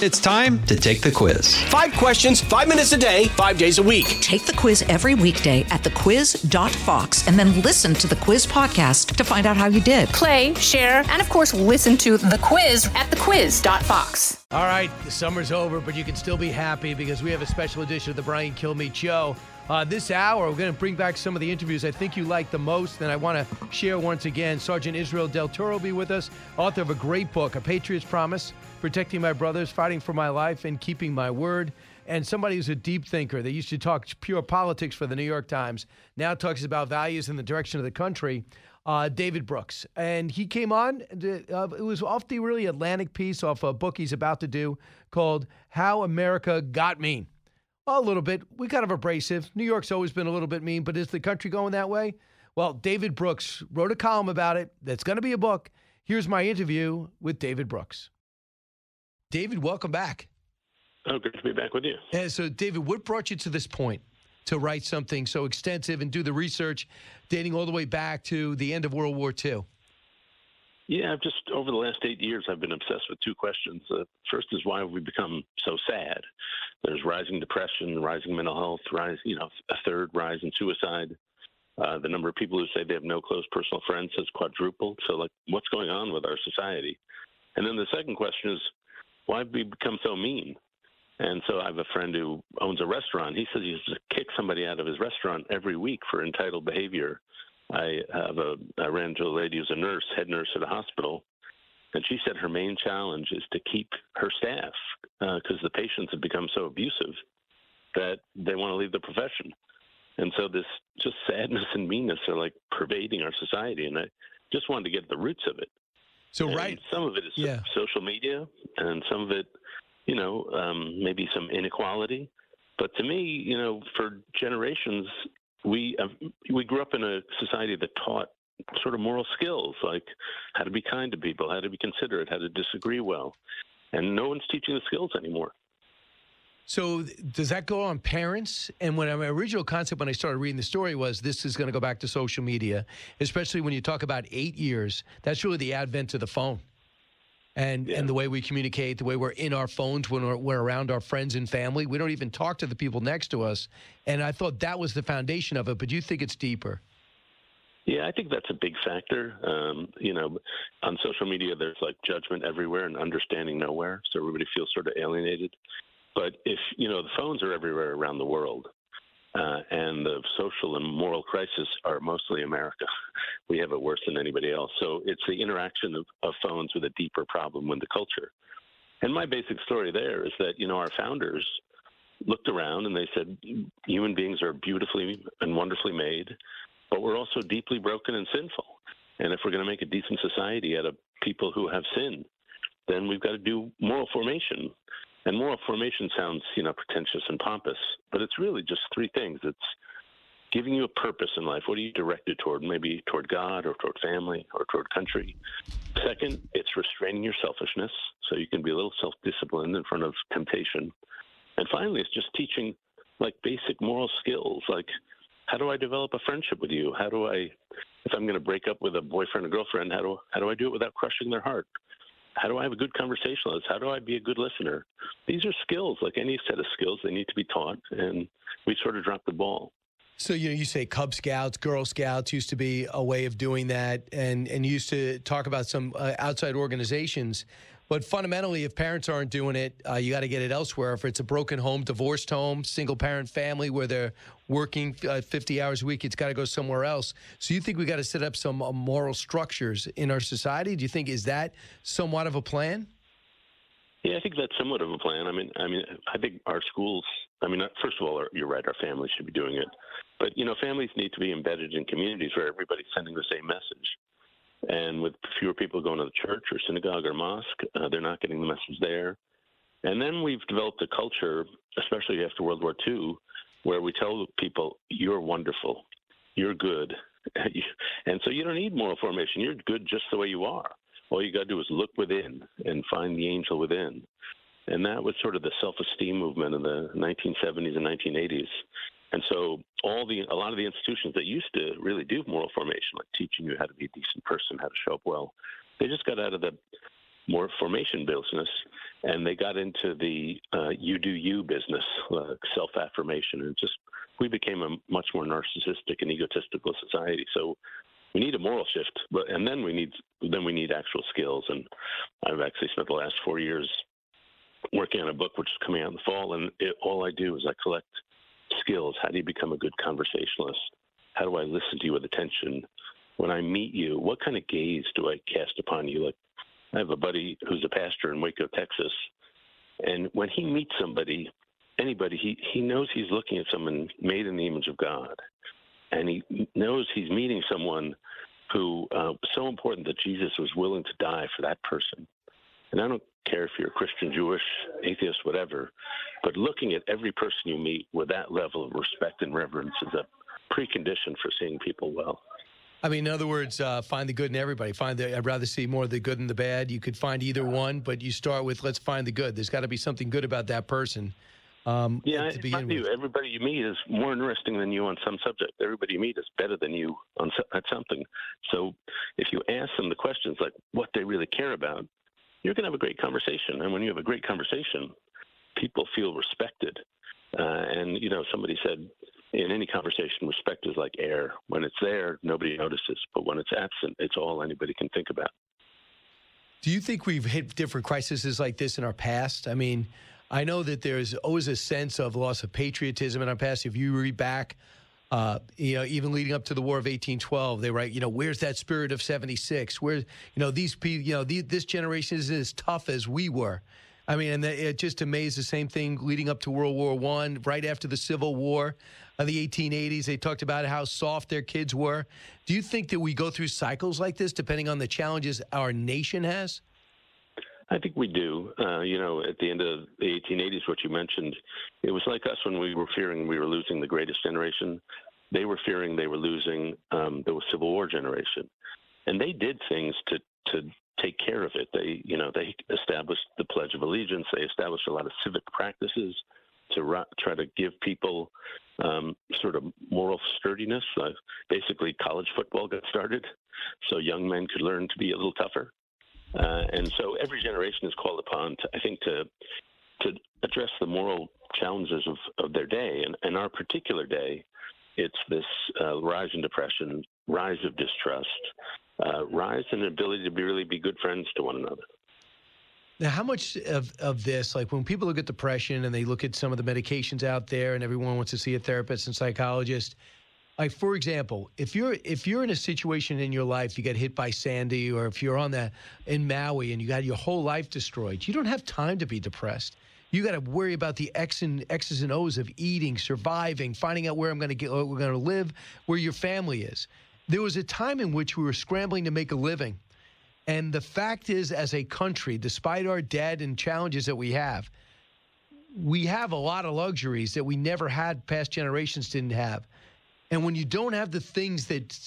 It's time to take the quiz. Five questions, five minutes a day, five days a week. Take the quiz every weekday at thequiz.fox and then listen to the quiz podcast to find out how you did. Play, share, and of course, listen to the quiz at thequiz.fox. All right, the summer's over, but you can still be happy because we have a special edition of the Brian Kilmeade Show. Uh, this hour, we're going to bring back some of the interviews I think you like the most, and I want to share once again. Sergeant Israel Del Toro will be with us, author of a great book, A Patriot's Promise Protecting My Brothers, Fighting for My Life, and Keeping My Word. And somebody who's a deep thinker. They used to talk pure politics for the New York Times, now talks about values and the direction of the country. Uh, David Brooks. And he came on, uh, it was off the really Atlantic piece off a book he's about to do called How America Got Mean. A little bit. We kind of abrasive. New York's always been a little bit mean, but is the country going that way? Well, David Brooks wrote a column about it. That's going to be a book. Here's my interview with David Brooks. David, welcome back. Oh, great to be back with you. Yeah, so, David, what brought you to this point to write something so extensive and do the research dating all the way back to the end of World War II? Yeah, I've just over the last eight years, I've been obsessed with two questions. The uh, first is why have we become so sad? There's rising depression, rising mental health, rise, you know, a third rise in suicide. Uh, the number of people who say they have no close personal friends has quadrupled. So, like, what's going on with our society? And then the second question is, why have we become so mean? And so I have a friend who owns a restaurant. He says he used to kick somebody out of his restaurant every week for entitled behavior. I have a I ran into a lady who's a nurse, head nurse at a hospital, and she said her main challenge is to keep her staff because uh, the patients have become so abusive that they want to leave the profession. And so this just sadness and meanness are like pervading our society, and I just wanted to get the roots of it. So and right, some of it is yeah. social media, and some of it, you know, um, maybe some inequality. But to me, you know, for generations, we uh, we grew up in a society that taught sort of moral skills, like how to be kind to people, how to be considerate, how to disagree well, and no one's teaching the skills anymore. So does that go on parents? And when my original concept when I started reading the story was this is going to go back to social media, especially when you talk about eight years. That's really the advent of the phone. And, yeah. and the way we communicate, the way we're in our phones when we're, we're around our friends and family. We don't even talk to the people next to us. And I thought that was the foundation of it, but you think it's deeper? Yeah, I think that's a big factor. Um, you know, on social media, there's like judgment everywhere and understanding nowhere. So everybody feels sort of alienated. But if you know the phones are everywhere around the world, uh, and the social and moral crisis are mostly America. We have it worse than anybody else. So it's the interaction of, of phones with a deeper problem with the culture. And my basic story there is that you know our founders looked around and they said human beings are beautifully and wonderfully made, but we're also deeply broken and sinful. And if we're going to make a decent society out of people who have sinned, then we've got to do moral formation. And moral formation sounds, you know, pretentious and pompous, but it's really just three things. It's giving you a purpose in life. What are you directed toward? Maybe toward God or toward family or toward country. Second, it's restraining your selfishness so you can be a little self disciplined in front of temptation. And finally, it's just teaching like basic moral skills like how do I develop a friendship with you? How do I, if I'm going to break up with a boyfriend or girlfriend, how do how do I do it without crushing their heart? How do I have a good conversationalist? How do I be a good listener? These are skills, like any set of skills, they need to be taught, and we sort of dropped the ball. So you know, you say Cub Scouts, Girl Scouts used to be a way of doing that, and and used to talk about some uh, outside organizations. But fundamentally, if parents aren't doing it, uh, you got to get it elsewhere. If it's a broken home, divorced home, single parent family where they're working uh, 50 hours a week, it's got to go somewhere else. So you think we got to set up some uh, moral structures in our society? Do you think is that somewhat of a plan? Yeah, I think that's somewhat of a plan. I mean, I mean, I think our schools. I mean, first of all, you're right. Our families should be doing it, but you know, families need to be embedded in communities where everybody's sending the same message. And with fewer people going to the church or synagogue or mosque, uh, they're not getting the message there. And then we've developed a culture, especially after World War II, where we tell people, you're wonderful, you're good. and so you don't need moral formation. You're good just the way you are. All you got to do is look within and find the angel within. And that was sort of the self esteem movement in the 1970s and 1980s. And so all the a lot of the institutions that used to really do moral formation, like teaching you how to be a decent person, how to show up well, they just got out of the more formation business, and they got into the uh, you do you business, uh, self affirmation, and just we became a much more narcissistic and egotistical society. So we need a moral shift, but and then we need then we need actual skills. And I've actually spent the last four years working on a book which is coming out in the fall, and it, all I do is I collect skills. How do you become a good conversationalist? How do I listen to you with attention? When I meet you, what kind of gaze do I cast upon you? Like, I have a buddy who's a pastor in Waco, Texas, and when he meets somebody, anybody, he he knows he's looking at someone made in the image of God, and he knows he's meeting someone who uh, so important that Jesus was willing to die for that person. And I don't care if you're Christian, Jewish, atheist, whatever, but looking at every person you meet with that level of respect and reverence is a precondition for seeing people well. I mean, in other words, uh, find the good in everybody. Find the. I'd rather see more of the good than the bad. You could find either one, but you start with let's find the good. There's got to be something good about that person. Um, yeah, to begin you, everybody you meet is more interesting than you on some subject. Everybody you meet is better than you on at something. So if you ask them the questions like what they really care about, you're going to have a great conversation. And when you have a great conversation, people feel respected. Uh, and, you know, somebody said in any conversation, respect is like air. When it's there, nobody notices. But when it's absent, it's all anybody can think about. Do you think we've hit different crises like this in our past? I mean, I know that there's always a sense of loss of patriotism in our past. If you read back uh, you know, even leading up to the War of 1812, they write, you know, where's that spirit of 76? Where, you know, these people, you know, the, this generation is as tough as we were. I mean, and the, it just amazed the same thing leading up to World War One, right after the Civil War of the 1880s. They talked about how soft their kids were. Do you think that we go through cycles like this, depending on the challenges our nation has? I think we do. Uh, you know, at the end of the 1880s, what you mentioned, it was like us when we were fearing we were losing the greatest generation. They were fearing they were losing um, the Civil War generation, and they did things to to take care of it. They, you know, they established the Pledge of Allegiance. They established a lot of civic practices to try to give people um, sort of moral sturdiness. Uh, basically, college football got started so young men could learn to be a little tougher. Uh, and so every generation is called upon, to, I think, to to address the moral challenges of, of their day. And in our particular day, it's this uh, rise in depression, rise of distrust, uh, rise in ability to be really be good friends to one another. Now, how much of, of this, like when people look at depression and they look at some of the medications out there, and everyone wants to see a therapist and psychologist, like for example, if you're if you're in a situation in your life, you get hit by Sandy, or if you're on that in Maui and you got your whole life destroyed, you don't have time to be depressed. You got to worry about the X and X's and O's of eating, surviving, finding out where I'm going to get, where we're going to live, where your family is. There was a time in which we were scrambling to make a living, and the fact is, as a country, despite our debt and challenges that we have, we have a lot of luxuries that we never had. Past generations didn't have. And when you don't have the things that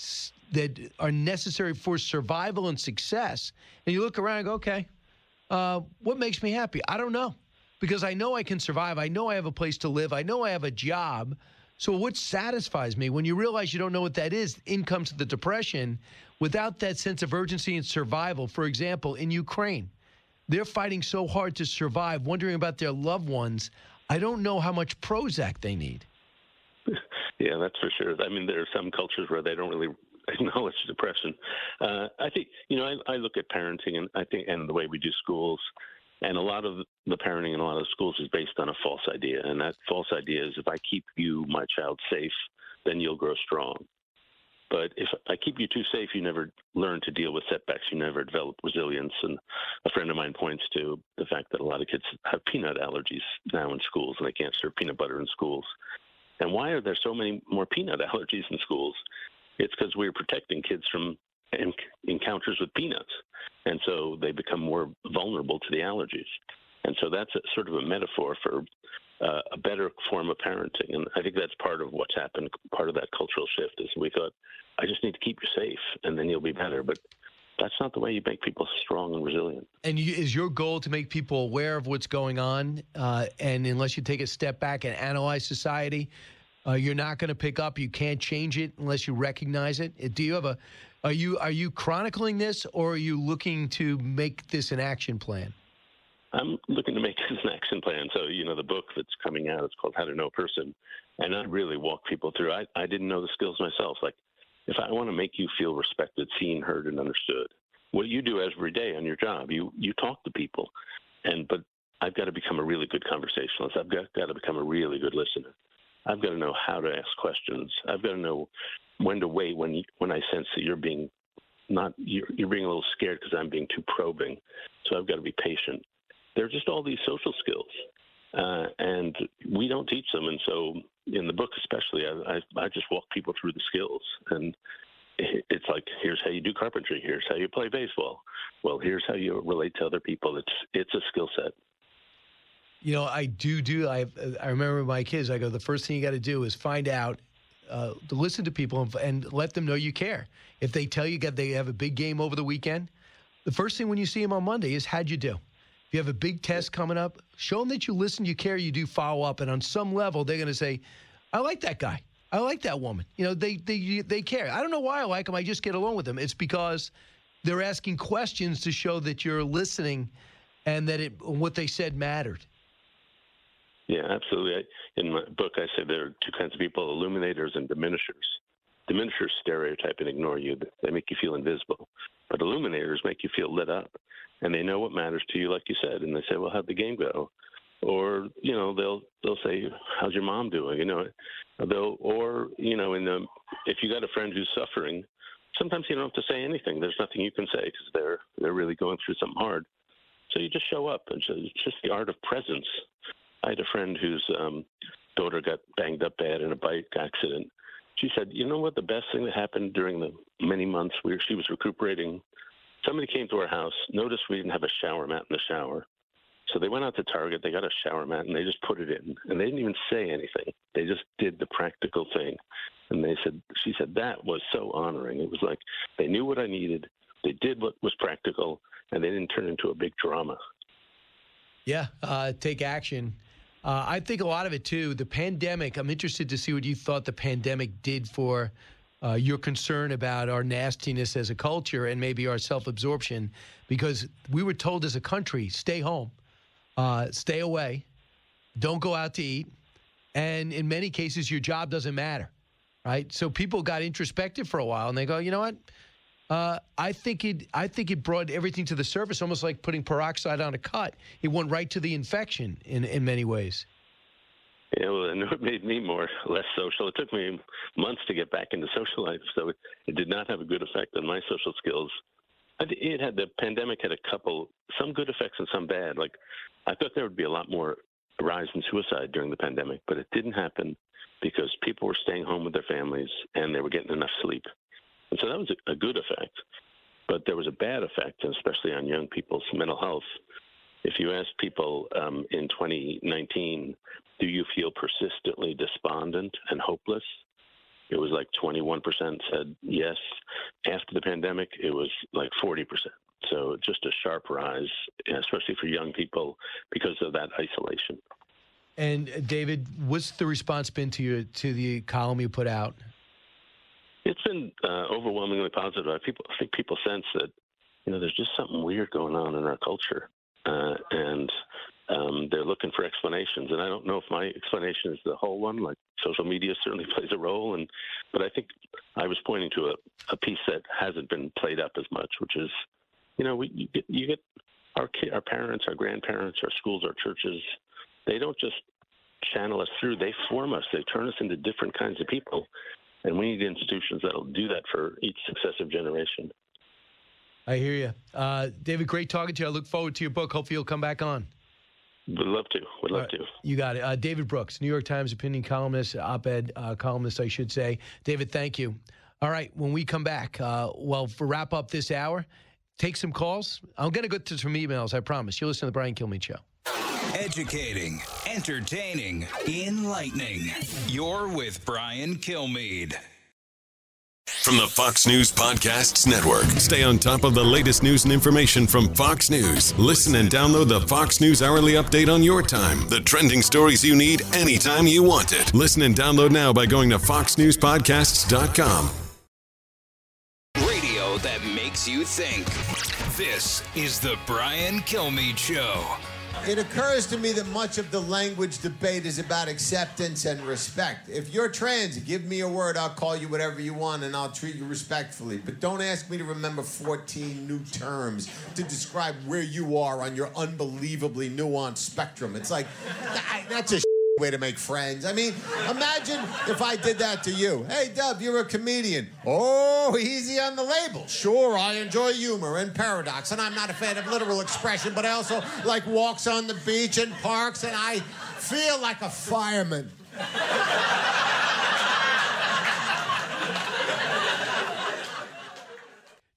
that are necessary for survival and success, and you look around and go, okay, uh, what makes me happy? I don't know, because I know I can survive. I know I have a place to live. I know I have a job. So what satisfies me when you realize you don't know what that is? In comes the depression. Without that sense of urgency and survival, for example, in Ukraine, they're fighting so hard to survive, wondering about their loved ones. I don't know how much Prozac they need. Yeah, that's for sure. I mean, there are some cultures where they don't really acknowledge depression. Uh, I think you know I, I look at parenting and I think and the way we do schools, and a lot of the parenting in a lot of schools is based on a false idea, and that false idea is if I keep you, my child, safe, then you'll grow strong. But if I keep you too safe, you never learn to deal with setbacks. You never develop resilience. And a friend of mine points to the fact that a lot of kids have peanut allergies now in schools, and they can't serve peanut butter in schools. And why are there so many more peanut allergies in schools? It's because we're protecting kids from encounters with peanuts. And so they become more vulnerable to the allergies. And so that's a, sort of a metaphor for uh, a better form of parenting. And I think that's part of what's happened. Part of that cultural shift is we thought, I just need to keep you safe and then you'll be better. But that's not the way you make people strong and resilient. And you, is your goal to make people aware of what's going on? Uh, and unless you take a step back and analyze society, uh, you're not going to pick up. You can't change it unless you recognize it. Uh, do you have a Are you are you chronicling this, or are you looking to make this an action plan? I'm looking to make this an action plan. So, you know, the book that's coming out is called How to Know a Person. And I really walk people through. I, I didn't know the skills myself. Like, if I want to make you feel respected, seen, heard, and understood, what you do every day on your job, you you talk to people. And but I've got to become a really good conversationalist. I've got, got to become a really good listener. I've got to know how to ask questions. I've got to know when to wait when you, when I sense that you're being not you're, you're being a little scared because I'm being too probing. So I've got to be patient. There are just all these social skills, uh, and we don't teach them. And so in the book, especially, I, I, I just walk people through the skills and. It's like here's how you do carpentry. Here's how you play baseball. Well, here's how you relate to other people. It's it's a skill set. You know, I do do. I I remember my kids. I go, the first thing you got to do is find out, uh, to listen to people and, and, let them know you care. If they tell you that they have a big game over the weekend, the first thing when you see them on Monday is how'd you do. You have a big test coming up, show them that you listen, you care, you do follow up, and on some level, they're going to say, "I like that guy. I like that woman." You know, they they they care. I don't know why I like them. I just get along with them. It's because they're asking questions to show that you're listening, and that it what they said mattered. Yeah, absolutely. I, in my book, I say there are two kinds of people illuminators and diminishers. Diminishers stereotype and ignore you, they make you feel invisible. But illuminators make you feel lit up, and they know what matters to you, like you said. And they say, Well, how'd the game go? Or, you know, they'll they'll say, How's your mom doing? You know, they'll, or, you know, in the, if you got a friend who's suffering, sometimes you don't have to say anything. There's nothing you can say because they're, they're really going through something hard. So you just show up. and It's just the art of presence. I had a friend whose um, daughter got banged up bad in a bike accident. She said, "You know what? The best thing that happened during the many months where she was recuperating, somebody came to our house, noticed we didn't have a shower mat in the shower, so they went out to Target, they got a shower mat, and they just put it in, and they didn't even say anything. They just did the practical thing, and they said, she said that was so honoring. It was like they knew what I needed, they did what was practical, and they didn't turn into a big drama. Yeah, uh, take action. Uh, I think a lot of it too. The pandemic. I'm interested to see what you thought the pandemic did for uh, your concern about our nastiness as a culture and maybe our self-absorption, because we were told as a country, stay home, uh, stay away, don't go out to eat, and in many cases, your job doesn't matter, right? So people got introspective for a while, and they go, you know what? Uh, I think it. I think it brought everything to the surface, almost like putting peroxide on a cut. It went right to the infection in in many ways. Yeah, well, and it made me more less social. It took me months to get back into social life, so it, it did not have a good effect on my social skills. It had the pandemic had a couple, some good effects and some bad. Like I thought there would be a lot more rise in suicide during the pandemic, but it didn't happen because people were staying home with their families and they were getting enough sleep. And so that was a good effect. But there was a bad effect, especially on young people's mental health. If you ask people um, in 2019, do you feel persistently despondent and hopeless? It was like 21% said yes. After the pandemic, it was like 40%. So just a sharp rise, especially for young people, because of that isolation. And uh, David, what's the response been to you to the column you put out? It's been uh, overwhelmingly positive. I, people, I think people sense that you know there's just something weird going on in our culture, uh, and um, they're looking for explanations. And I don't know if my explanation is the whole one. Like social media certainly plays a role, and but I think I was pointing to a, a piece that hasn't been played up as much, which is you know we you get, you get our our parents, our grandparents, our schools, our churches. They don't just channel us through; they form us. They turn us into different kinds of people. And we need institutions that'll do that for each successive generation. I hear you. Uh, David, great talking to you. I look forward to your book. Hopefully, you'll come back on. Would love to. Would love right. to. You got it. Uh, David Brooks, New York Times opinion columnist, op ed uh, columnist, I should say. David, thank you. All right, when we come back, uh, well, for wrap up this hour, take some calls. I'm going to go to some emails, I promise. You listen to the Brian Kilmeade Show. Educating, entertaining, enlightening. You're with Brian Kilmeade. From the Fox News Podcasts Network. Stay on top of the latest news and information from Fox News. Listen and download the Fox News Hourly Update on your time. The trending stories you need anytime you want it. Listen and download now by going to foxnewspodcasts.com. Radio that makes you think. This is the Brian Kilmeade Show. It occurs to me that much of the language debate is about acceptance and respect. If you're trans, give me a word, I'll call you whatever you want, and I'll treat you respectfully. But don't ask me to remember 14 new terms to describe where you are on your unbelievably nuanced spectrum. It's like, that's a way to make friends. I mean, imagine if I did that to you. Hey, Dov, you're a comedian. Oh, easy on the label. Sure, I enjoy humor and paradox, and I'm not a fan of literal expression, but I also like walks on the beach and parks, and I feel like a fireman.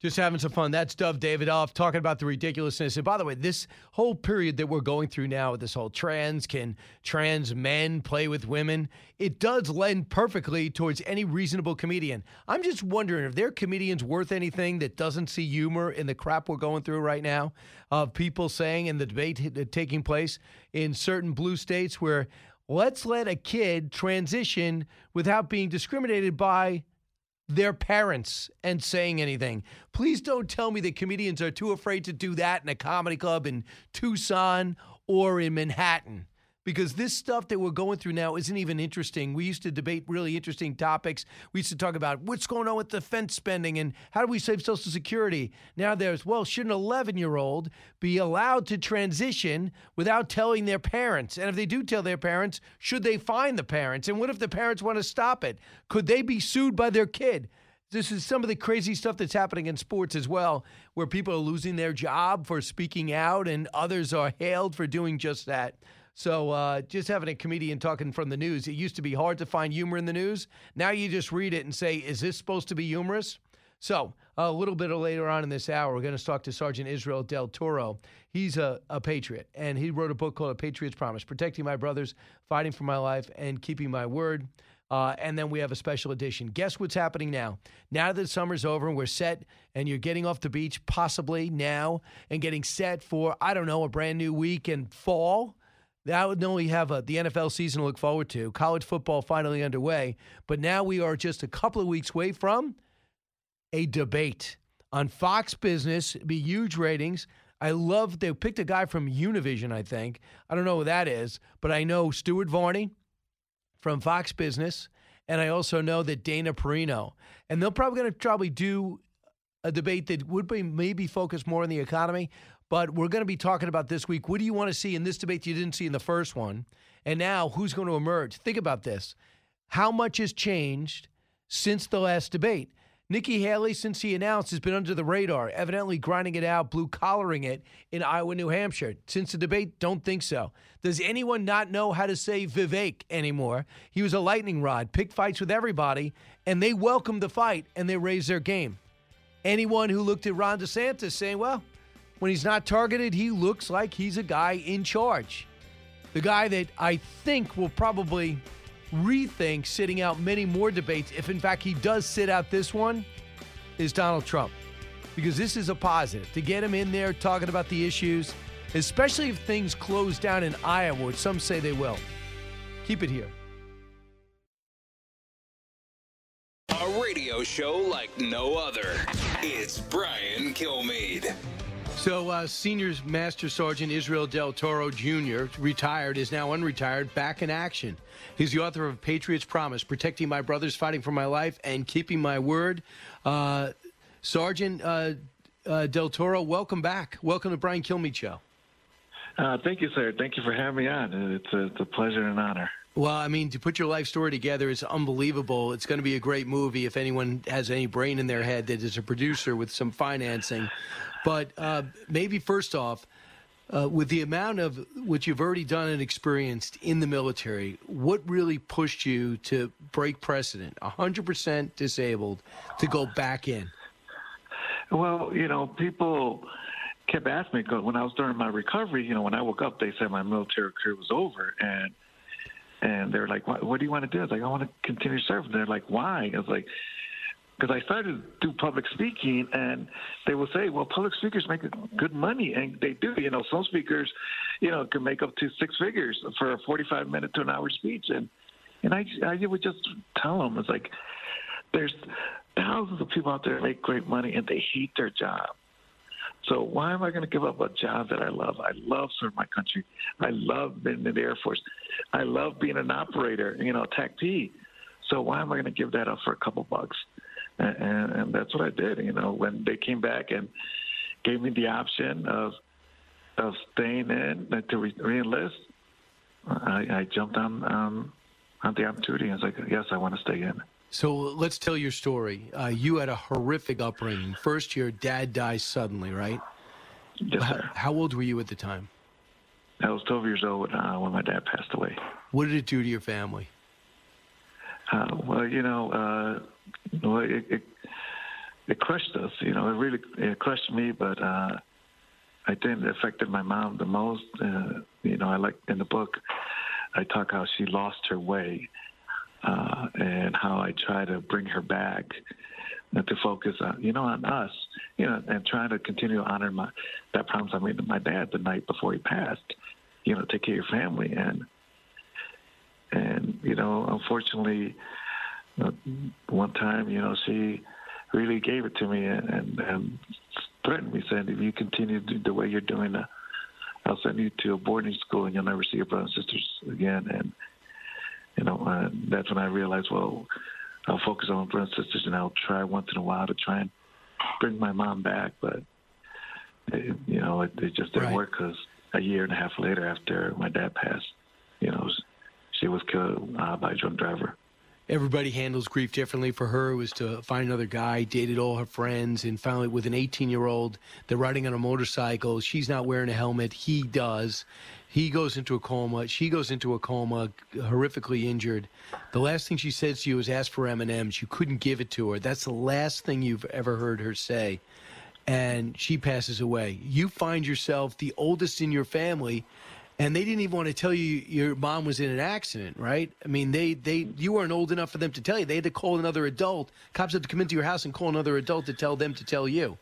Just having some fun. That's Dov Davidoff talking about the ridiculousness. And by the way, this whole period that we're going through now with this whole trans, can trans men play with women? It does lend perfectly towards any reasonable comedian. I'm just wondering if there are comedians worth anything that doesn't see humor in the crap we're going through right now of people saying in the debate taking place in certain blue states where let's let a kid transition without being discriminated by their parents and saying anything. Please don't tell me that comedians are too afraid to do that in a comedy club in Tucson or in Manhattan because this stuff that we're going through now isn't even interesting. We used to debate really interesting topics. We used to talk about what's going on with defense spending and how do we save Social Security. Now there's, well, should an 11 year old be allowed to transition without telling their parents? And if they do tell their parents, should they find the parents? And what if the parents want to stop it? Could they be sued by their kid? This is some of the crazy stuff that's happening in sports as well, where people are losing their job for speaking out and others are hailed for doing just that. So uh, just having a comedian talking from the news, it used to be hard to find humor in the news. Now you just read it and say, is this supposed to be humorous? So a little bit later on in this hour, we're going to talk to Sergeant Israel Del Toro. He's a, a patriot, and he wrote a book called A Patriot's Promise Protecting My Brothers, Fighting for My Life, and Keeping My Word. Uh, and then we have a special edition. Guess what's happening now? Now that summer's over and we're set, and you're getting off the beach possibly now and getting set for, I don't know, a brand new week in fall now would only have a, the NFL season to look forward to. College football finally underway, but now we are just a couple of weeks away from a debate on Fox Business. It'd be huge ratings. I love they picked a guy from Univision. I think I don't know who that is, but I know Stuart Varney from Fox Business, and I also know that Dana Perino, and they're probably going to probably do a debate that would be maybe focused more on the economy. But we're going to be talking about this week. What do you want to see in this debate you didn't see in the first one? And now, who's going to emerge? Think about this. How much has changed since the last debate? Nikki Haley, since he announced, has been under the radar, evidently grinding it out, blue collaring it in Iowa, New Hampshire. Since the debate, don't think so. Does anyone not know how to say Vivek anymore? He was a lightning rod, picked fights with everybody, and they welcomed the fight and they raised their game. Anyone who looked at Ron DeSantis saying, well, when he's not targeted, he looks like he's a guy in charge. The guy that I think will probably rethink sitting out many more debates, if in fact he does sit out this one, is Donald Trump. Because this is a positive to get him in there talking about the issues, especially if things close down in Iowa, which some say they will. Keep it here. A radio show like no other. It's Brian Kilmeade. So, uh, Senior Master Sergeant Israel Del Toro Jr., retired, is now unretired, back in action. He's the author of Patriot's Promise Protecting My Brothers, Fighting for My Life, and Keeping My Word. Uh, Sergeant uh, uh Del Toro, welcome back. Welcome to Brian Kilmeade Show. Uh, thank you, sir. Thank you for having me on. It's a, it's a pleasure and honor. Well, I mean, to put your life story together is unbelievable. It's going to be a great movie if anyone has any brain in their head that is a producer with some financing. But uh, maybe first off, uh, with the amount of what you've already done and experienced in the military, what really pushed you to break precedent? 100% disabled to go back in? Well, you know, people kept asking me when I was during my recovery. You know, when I woke up, they said my military career was over, and and they're like, what, "What do you want to do?" I was like, "I want to continue serving." They're like, "Why?" I was like, because I started to do public speaking, and they will say, "Well, public speakers make good money," and they do. You know, some speakers, you know, can make up to six figures for a forty-five minute to an hour speech, and and I I would just tell them it's like there's thousands of people out there that make great money and they hate their job. So why am I going to give up a job that I love? I love serving my country. I love being in the Air Force. I love being an operator, you know, TACP. So why am I going to give that up for a couple bucks? And, and, and that's what I did. You know, when they came back and gave me the option of of staying in to re- reenlist, I, I jumped on um, on the opportunity. I was like, yes, I want to stay in. So let's tell your story. Uh, you had a horrific upbringing. First, your dad dies suddenly, right? Yes, how, sir. how old were you at the time? I was 12 years old uh, when my dad passed away. What did it do to your family? Uh, well, you know, uh, well, it, it it crushed us. You know, it really it crushed me, but uh, I think it affected my mom the most. Uh, you know, I like in the book, I talk how she lost her way, uh, and how I try to bring her back and to focus on, you know, on us, you know, and trying to continue to honor my that promise I made to my dad the night before he passed. You know, take care of your family, and and you know, unfortunately, one time, you know, she really gave it to me and, and, and threatened me, saying, if you continue to do the way you're doing, uh, I'll send you to a boarding school and you'll never see your brothers and sisters again. And, you know, uh, that's when I realized, well, I'll focus on my brothers and sisters and I'll try once in a while to try and bring my mom back. But, it, you know, it, it just didn't Right. work because a year and a half later after my dad passed, you know, she was killed uh, by a drunk driver. Everybody handles grief differently. For her, it was to find another guy, dated all her friends, and finally, with an 18 year old, they're riding on a motorcycle. She's not wearing a helmet. He does. He goes into a coma. She goes into a coma, horrifically injured. The last thing she says to you is ask for M&Ms. You couldn't give it to her. That's the last thing you've ever heard her say. And she passes away. You find yourself the oldest in your family, and they didn't even want to tell you your mom was in an accident, right? I mean, they they you weren't old enough for them to tell you. They had to call another adult. Cops had to come into your house and call another adult to tell them to tell you.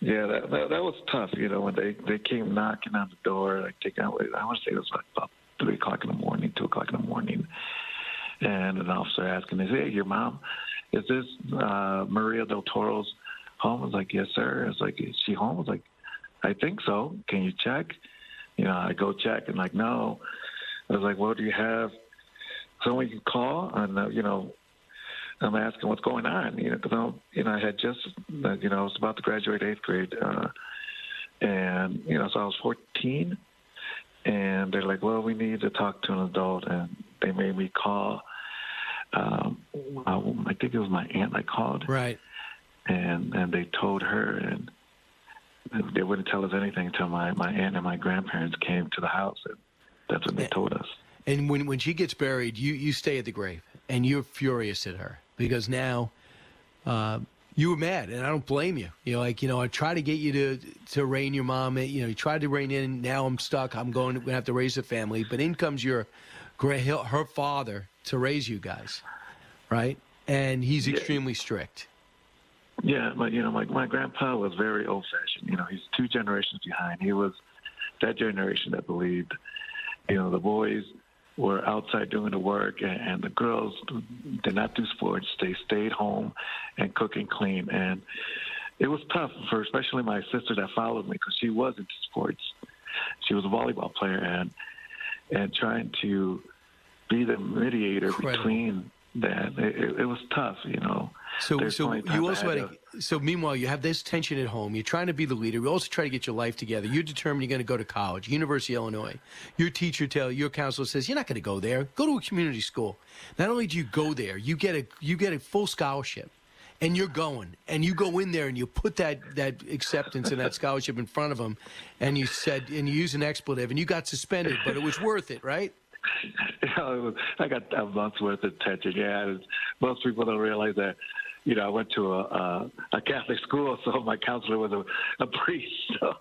Yeah, that, that that was tough. You know, when they they came knocking on the door, like taking out. I want to say it was like about three o'clock in the morning, two o'clock in the morning, and an officer asking, "Is hey, your mom? Is this uh, Maria del Toro's home?" I was like, "Yes, sir." I was like, "Is she home?" I was like, "I think so. Can you check?" You know, I go check and like, no. I was like, "Well, do you have someone you can call?" And uh, you know, I'm asking what's going on, you know, because you know I had just, uh, you know, I was about to graduate eighth grade, uh, and you know, so I was 14, and they're like, well, we need to talk to an adult, and they made me call. Um, I think it was my aunt I called, Right. and and they told her, and they wouldn't tell us anything until my my aunt and my grandparents came to the house, and that's when they told us. And when when she gets buried, you you stay at the grave and you're furious at her because now uh, you were mad, and I don't blame you. You know, like you know, I try to get you to to rein your mom. in. You know, you tried to rein in. Now I'm stuck. I'm going to have to raise a family. But in comes your gra- her father to raise you guys, right? And he's extremely strict. Yeah, but you know, my my grandpa was very old fashioned. You know, he's two generations behind. He was that generation that believed, you know, the boys were outside doing the work and, the girls did not do sports. They stayed home and cook and clean. And it was tough for especially my sister that followed me because she was into sports. She was a volleyball player and and trying to be the mediator between that. It, it, it was tough, you know. So, so you also had. A, so meanwhile, you have this tension at home. You're trying to be the leader. You also try to get your life together. You're determined you're going to go to college, University of Illinois. Your teacher tell your counselor says you're not going to go there. Go to a community school. Not only do you go there, you get a you get a full scholarship, and you're going. And you go in there and you put that that acceptance and that scholarship in front of them, and you said and you use an expletive, and you got suspended, but it was worth it, right? you know, I got a month's worth of attention. Yeah, most people don't realize that. You know, I went to a a, a Catholic school, so my counselor was a, a priest. So,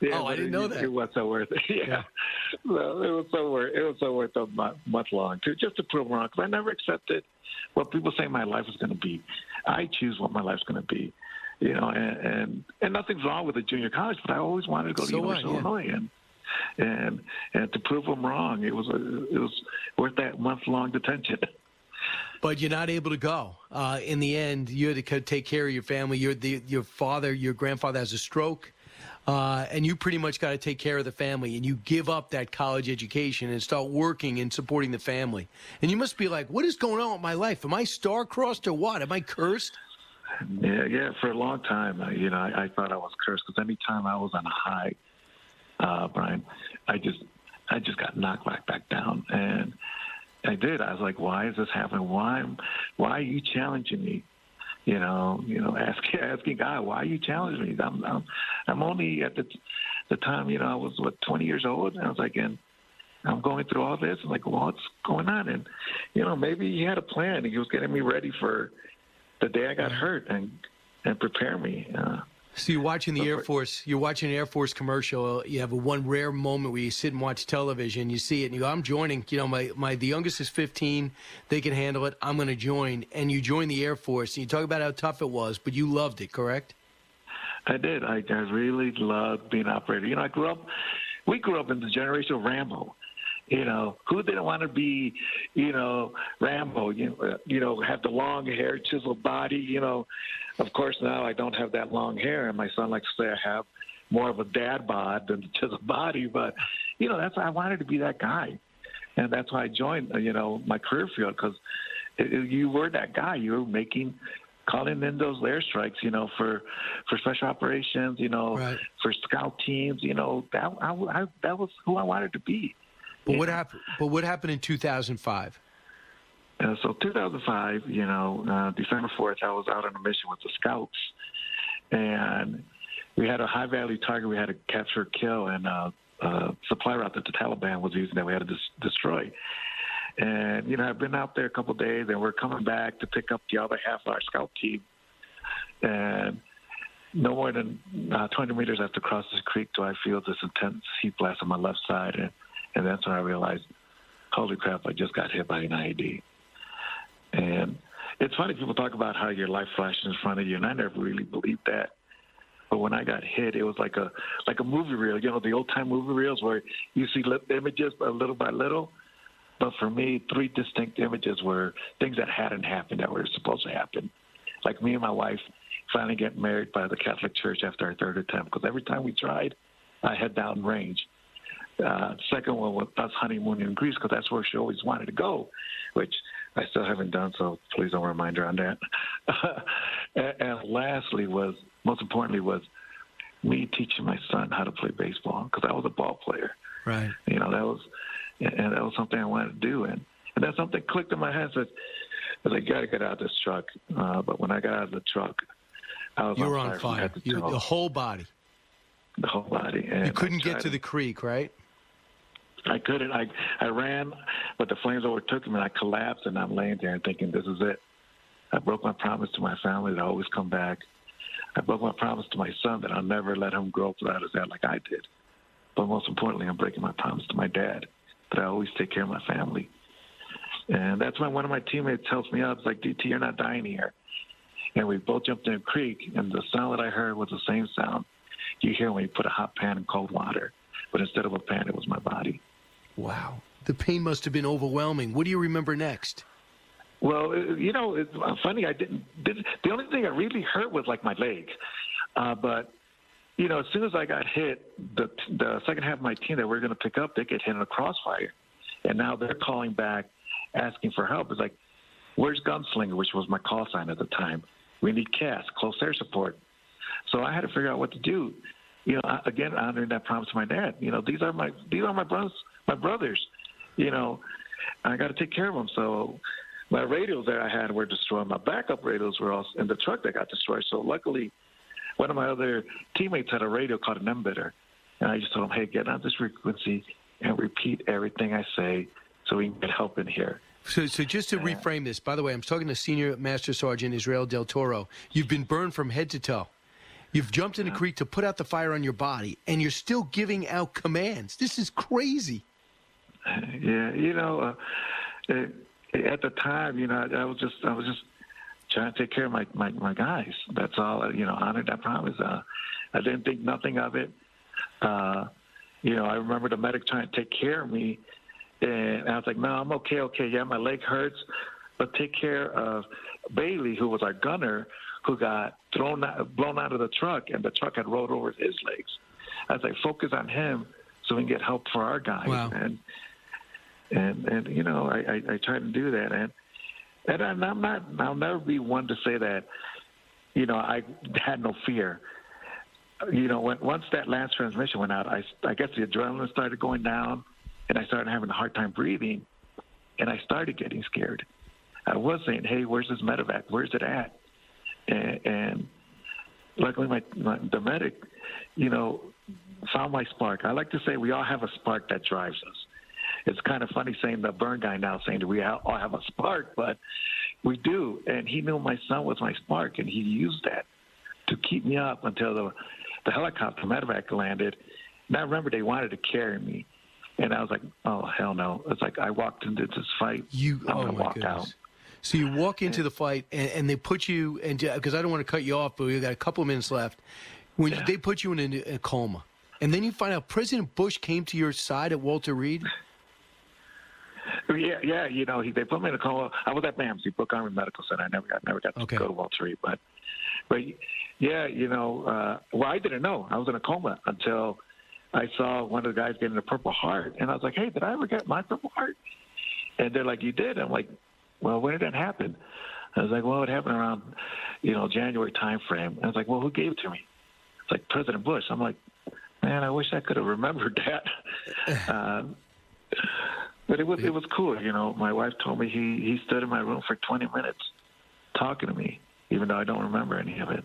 yeah, Oh, I didn't it, know that. It was so worth it. Yeah, So it was so worth. It was so worth a month, month long to just to prove wrong. Because I never accepted what people say my life is going to be. I choose what my life's going to be. You know, and, and and nothing's wrong with a junior college, but I always wanted to go to So what, University of yeah. Illinois, and and and to prove them wrong, it was a, it was worth that month long detention. but you're not able to go. Uh, in the end, you had to take care of your family. Your the, your father, your grandfather has a stroke, uh, and you pretty much got to take care of the family. And you give up that college education and start working and supporting the family. And you must be like, what is going on with my life? Am I star-crossed or what? Am I cursed? Yeah, yeah. For a long time, uh, you know, I, I thought I was cursed because anytime I was on a high, uh, Brian, I just, I just got knocked right back down, and I did. I was like, why is this happening? Why, why are you challenging me? You know, you know, asking asking God, why are you challenging me? I'm, I'm, I'm only at the, the time, you know, I was what 20 years old, and I was like, and I'm going through all this. I'm like, what's going on? And you know, maybe he had a plan. He was getting me ready for the day I got hurt and and prepare me. Uh, So you're watching the Air Force. You're watching an Air Force commercial. You have a one rare moment where you sit and watch television. You see it, and you go, "I'm joining." You know, my my the youngest is 15. They can handle it. I'm going to join. And you join the Air Force. And you talk about how tough it was, but you loved it, correct? I did. I, I really loved being an operator. You know, I grew up. We grew up in the generation of Rambo. You know, who didn't want to be, you know, Rambo? You know, you know, have the long hair, chiseled body. You know, of course now I don't have that long hair, and my son likes to say I have more of a dad bod than just a body. But you know, that's I wanted to be that guy, and that's why I joined. You know, my career field because you were that guy. You were making calling in those airstrikes, you know, for for special operations, you know, Right. for scout teams, you know, that I, I, that was who I wanted to be. But what happened? But what happened in 2005? Uh, so 2005, you know, uh, December 4th, I was out on a mission with the scouts, and we had a high value target we had to capture, kill, and uh, uh, supply route that the Taliban was using that we had to dis- destroy. And you know, I've been out there a couple days, and we're coming back to pick up the other half of our scout team, and no more than uh, 20 meters after crossing the creek do I feel this intense heat blast on my left side, and, and that's when I realized, holy crap, I just got hit by an IED. And it's funny people talk about how your life flashes in front of you, and I never really believed that. But when I got hit, it was like a like a movie reel, you know, the old time movie reels where you see images by little by little. But for me, three distinct images were things that hadn't happened that were supposed to happen. Like me and my wife finally getting married by the Catholic Church after our third attempt, because every time we tried, I had down range. Uh, second one was us honeymooning in Greece, because that's where she always wanted to go, which I still haven't done, so please don't remind her on that. and, and lastly was, most importantly, was me teaching my son how to play baseball, because I was a ball player. Right. You know, that was, and that was something I wanted to do. And, and then something clicked in my head that, that I got to get out of this truck. Uh, but when I got out of the truck, I was You were on fire. fire. You, the whole body. the whole body. And You couldn't get tried to the creek, right? I couldn't. I I ran, but the flames overtook me, and I collapsed. And I'm laying there and thinking, "This is it." I broke my promise to my family that I always come back. I broke my promise to my son that I'll never let him grow up without his dad like I did. But most importantly, I'm breaking my promise to my dad that I always take care of my family. And that's when one of my teammates helps me out. It's like, DT, you're not dying here. And we both jumped in a creek, and the sound that I heard was the same sound you hear when you put a hot pan in cold water. But instead of a pan, it was my body. Wow. The pain must have been overwhelming. What do you remember next? Well, uh, you know, it's uh, funny. I didn't, didn't. The only thing that really hurt was like my leg. Uh, but you know, as soon as I got hit, the the second half of my team that we are going to pick up, they get hit in a crossfire, and now they're calling back, asking for help. It's like, where's Gunslinger, which was my call sign at the time. We need CAS, close air support. So I had to figure out what to do. You know, again, honoring that promise to my dad. You know, these are my these are my brothers, my brothers. You know, I got to take care of them. So my radios that I had were destroyed. My backup radios were also in the truck that got destroyed. So luckily, one of my other teammates had a radio called an MBITR, and I just told him, "Hey, get on this frequency and repeat everything I say, so we can get help in here." So, so just to reframe this, by the way, I'm talking to Senior Master Sergeant Israel Del Toro. You've been burned from head to toe. You've jumped in a creek to put out the fire on your body, and you're still giving out commands. This is crazy. Yeah, you know, uh, it, at the time, you know, I, I was just, I was just trying to take care of my my, my guys. That's all. You know, honored that promise. Uh, I didn't think nothing of it. Uh, you know, I remember the medic trying to take care of me, and I was like, "No, I'm okay, okay. Yeah, my leg hurts, but take care of Bailey, who was our gunner, who got thrown out, blown out of the truck, and the truck had rolled over his legs. I was like, focus on him so we can get help for our guys. Wow. And and and you know, I, I, I try to do that, and and I'm not. I'll never be one to say that. You know, I had no fear. You know, when, once that last transmission went out, I, I guess the adrenaline started going down, and I started having a hard time breathing, and I started getting scared. I was saying, "Hey, where's this medevac? Where's it at?" And, and luckily, my, my the medic, you know, found my spark. I like to say we all have a spark that drives us. It's kind of funny saying the burn guy now saying that we all have a spark, but we do. And he knew my son was my spark, and he used that to keep me up until the the helicopter medevac landed. And I remember they wanted to carry me, and I was like, "Oh hell no!" It's like I walked into this fight. You, I'm oh gonna walk goodness. out. So you walk into the fight, and, and they put you, and because I don't want to cut you off, but we got a couple of minutes left. When Yeah. they put you in a, a coma, and then you find out President Bush came to your side at Walter Reed. Yeah, yeah. You know, he, they put me in a coma. I was at BAMC, Brooke Army Medical Center. I never got never got to Okay. go to Walter Reed, but but yeah, you know, uh, well, I didn't know I was in a coma until I saw one of the guys getting a Purple Heart, and I was like, hey, did I ever get my Purple Heart? And they're like, you did. I'm like, well, when did that happen? I was like, well, it happened around, you know, January time frame. I was like, well, who gave it to me? It's like President Bush. I'm like, man, I wish I could have remembered that. um, but it was it was cool, you know. My wife told me he he stood in my room for 20 minutes talking to me, even though I don't remember any of it.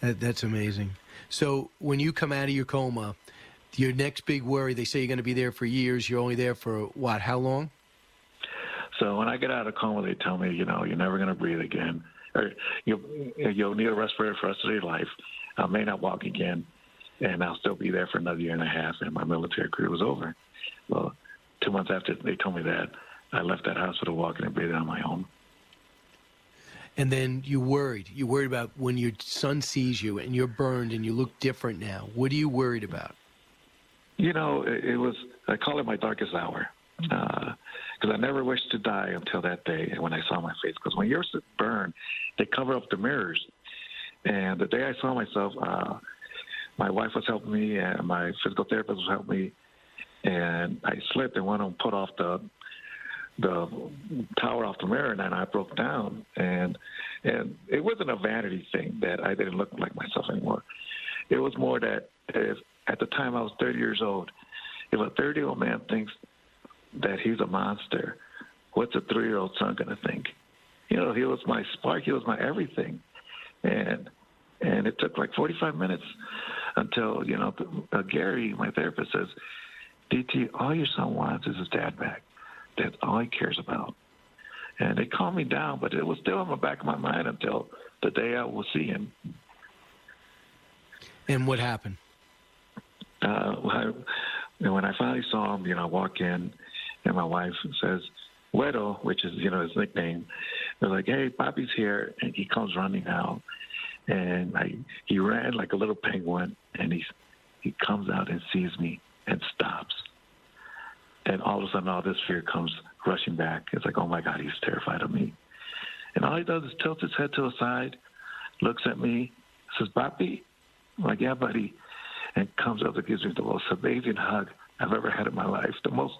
That, that's amazing. So when you come out of your coma, your next big worry, they say you're going to be there for years. You're only there for what? How long? So when I get out of coma, they tell me, you know, you're never going to breathe again, or you'll you'll need a respirator for the rest of your life. I may not walk again, and I'll still be there for another year and a half, and my military career was over. Well, two months after they told me that, I left that hospital walking and breathing on my own. And then you worried. You worried about when your son sees you and you're burned and you look different now. What are you worried about? You know, it, it was, I call it my darkest hour. Because I never wished to die until that day when I saw my face. Because when you're burned, they cover up the mirrors. And the day I saw myself, uh, my wife was helping me and my physical therapist was helping me. And I slipped and went and put off the the tower off the mirror, and I broke down. And and it wasn't a vanity thing that I didn't look like myself anymore. It was more that if at the time I was 30 years old, if a 30 year old man thinks that he's a monster, what's a three year old son going to think? You know, he was my spark, he was my everything, and and it took like 45 minutes until you know uh, Gary, my therapist, says, "DT, all your son wants is his dad back. That's all he cares about." And it calmed me down, but it was still in the back of my mind until the day I will see him. And what happened? uh, when I, and when I finally saw him, you know, I walk in, and my wife says, "Wedo," which is you know his nickname. They're like, "Hey, Bobby's here," and he comes running out, and I he ran like a little penguin, and he he comes out and sees me and stops, and all of a sudden, all this fear comes rushing back. It's like, oh my God, he's terrified of me, and all he does is tilt his head to the side, looks at me, says, "Bobby," I'm like, "Yeah, buddy." and comes up and gives me the most amazing hug I've ever had in my life. The most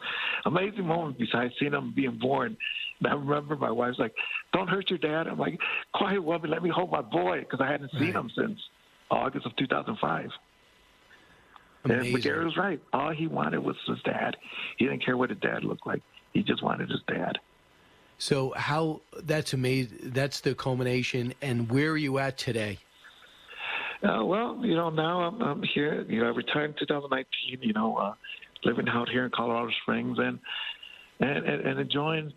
amazing moment besides seeing him being born. And I remember my wife's like, "Don't hurt your dad." I'm like, "Quiet, woman, let me hold my boy," because I hadn't seen him since August of 2005. And Amazing. but Gary was right. All he wanted was his dad. He didn't care what his dad looked like. He just wanted his dad. So how that's amazing. That's the culmination. And where are you at today? Uh, well, you know, now I'm, I'm here. You know, I retired in 2019. You know, uh, living out here in Colorado Springs and and, and and enjoying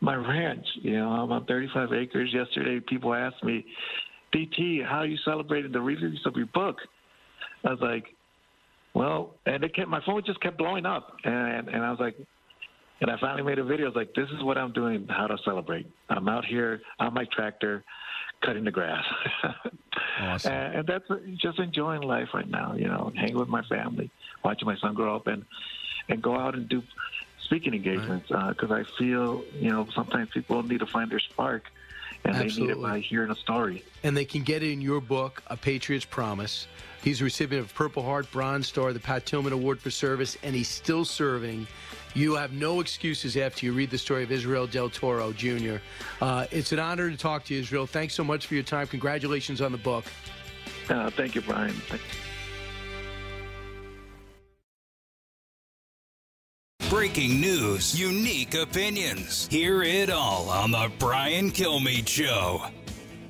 my ranch. You know, I'm on 35 acres. Yesterday, people asked me, "DT, how you celebrating the release of your book?" I was like, "Well," and it kept my phone just kept blowing up, and and I was like. And I finally made a video. I was like, "This is what I'm doing. How to celebrate? I'm out here on my tractor, cutting the grass." Awesome. and, and that's just enjoying life right now. You know, hanging with my family, watching my son grow up, and and go out and do speaking engagements because uh, I feel you know sometimes people need to find their spark, and they need it Absolutely. by hearing a story. And they can get it in your book, A Patriot's Promise. He's a recipient of Purple Heart Bronze Star, the Pat Tillman Award for Service, and he's still serving. You have no excuses after you read the story of Israel Del Toro Jr. Uh, it's an honor to talk to you, Israel. Thanks so much for your time. Congratulations on the book. Uh, thank you, Brian. Thank- Breaking news, unique opinions. Hear it all on The Brian Kilmeade Show.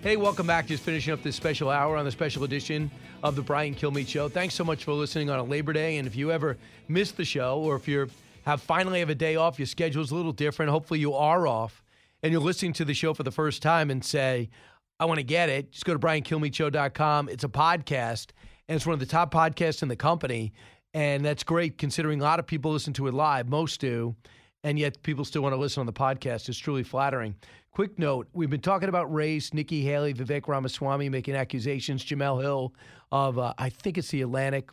Hey, welcome back. Just finishing up this special hour on the special edition of the Brian Kilmeade Show. Thanks so much for listening on a Labor Day. And if you ever missed the show, or if you have finally have a day off, your schedule's a little different. Hopefully, you are off, and you're listening to the show for the first time and say, "I want to get it." Just go to briankilmeadshow.com. It's a podcast, and it's one of the top podcasts in the company, and that's great considering a lot of people listen to it live. Most do and yet people still want to listen on the podcast. It's truly flattering. Quick note we've been talking about race, Nikki Haley, Vivek Ramaswamy making accusations, Jemele Hill of, uh, I think it's the Atlantic,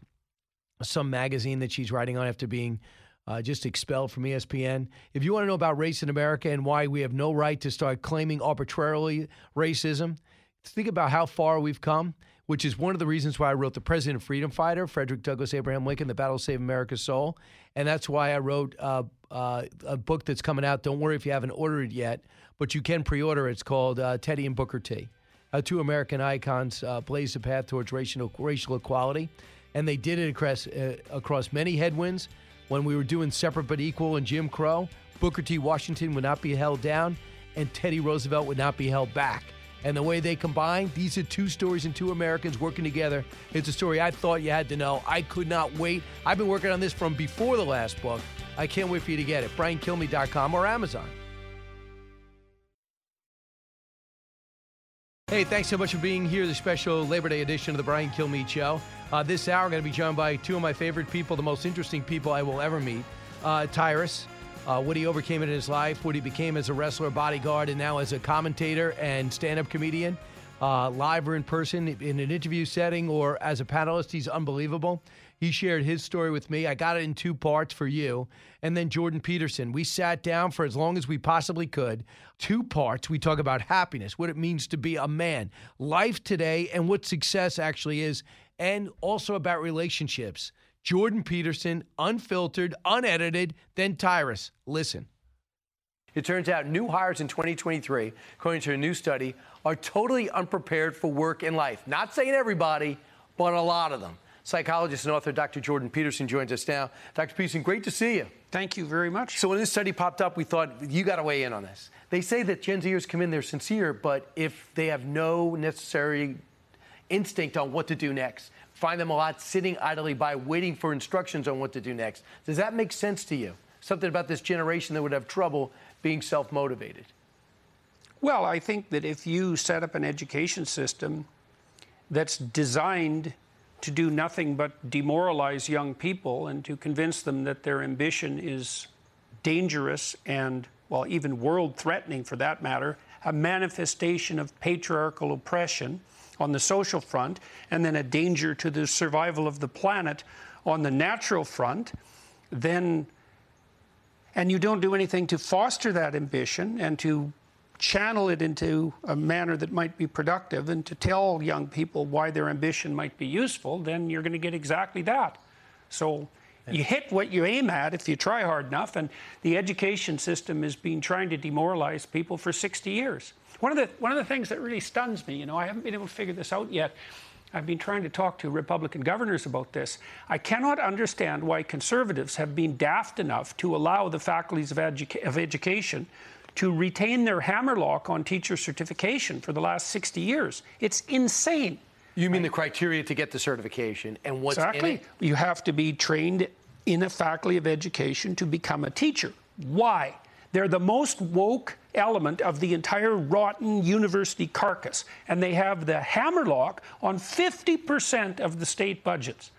some magazine that she's writing on after being uh, just expelled from ESPN. If you want to know about race in America and why we have no right to start claiming arbitrarily racism, think about how far we've come, which is one of the reasons why I wrote The President of Freedom Fighter, Frederick Douglass Abraham Lincoln, The Battle to Save America's Soul. And that's why I wrote uh, uh, a book that's coming out. Don't worry if you haven't ordered it yet, but you can pre order. It's called uh, Teddy and Booker T. Uh, two American icons uh, blazed the path towards racial, racial equality. And they did it across, uh, across many headwinds. When we were doing separate but equal and Jim Crow, Booker T. Washington would not be held down, and Teddy Roosevelt would not be held back. And the way they combine, these are two stories and two Americans working together. It's a story I thought you had to know. I could not wait. I've been working on this from before the last book. I can't wait for you to get it. BrianKilmeade.com or Amazon. Hey, thanks so much for being here. The special Labor Day edition of the Brian Kilmeade Show. Uh, this hour, I'm going to be joined by two of my favorite people, the most interesting people I will ever meet. Uh, Tyrus, uh, what he overcame in his life, what he became as a wrestler, bodyguard, and now as a commentator and stand-up comedian, uh, live or in person, in an interview setting, or as a panelist. He's unbelievable. He shared his story with me. I got it in two parts for you. And then Jordan Peterson. We sat down for as long as we possibly could. Two parts. We talk about happiness, what it means to be a man, life today, and what success actually is, and also about relationships. Jordan Peterson, unfiltered, unedited, then Tyrus. Listen. It turns out new hires in 2023, according to a new study, are totally unprepared for work and life. Not saying everybody, but a lot of them. Psychologist and author Dr. Jordan Peterson joins us now. Dr. Peterson, great to see you. Thank you very much. So when this study popped up, we thought you got to weigh in on this. They say that Gen Zers come in, they're sincere, but if they have no necessary instinct on what to do next, find them a lot sitting idly by waiting for instructions on what to do next. Does that make sense to you? Something about this generation that would have trouble being self motivated. Well, I think that if you set up an education system that's designed to do nothing but demoralize young people and to convince them that their ambition is dangerous and, well, even world threatening for that matter, a manifestation of patriarchal oppression on the social front, and then a danger to the survival of the planet on the natural front, then and you don't do anything to foster that ambition and to channel it into a manner that might be productive and to tell young people why their ambition might be useful, then you're going to get exactly that. So you hit what you aim at if you try hard enough, and the education system has been trying to demoralize people for 60 years. One of the one of the things that really stuns me, you know, I haven't been able to figure this out yet. I've been trying to talk to Republican governors about this. I cannot understand why conservatives have been daft enough to allow the faculties of, educa- of education to retain their hammerlock on teacher certification for the last 60 years. It's insane. You mean the criteria to get the certification and what's exactly. You have to be trained in a faculty of education to become a teacher. Why? They're the most woke element of the entire rotten university carcass, and they have the hammerlock on 50% of the state budgets.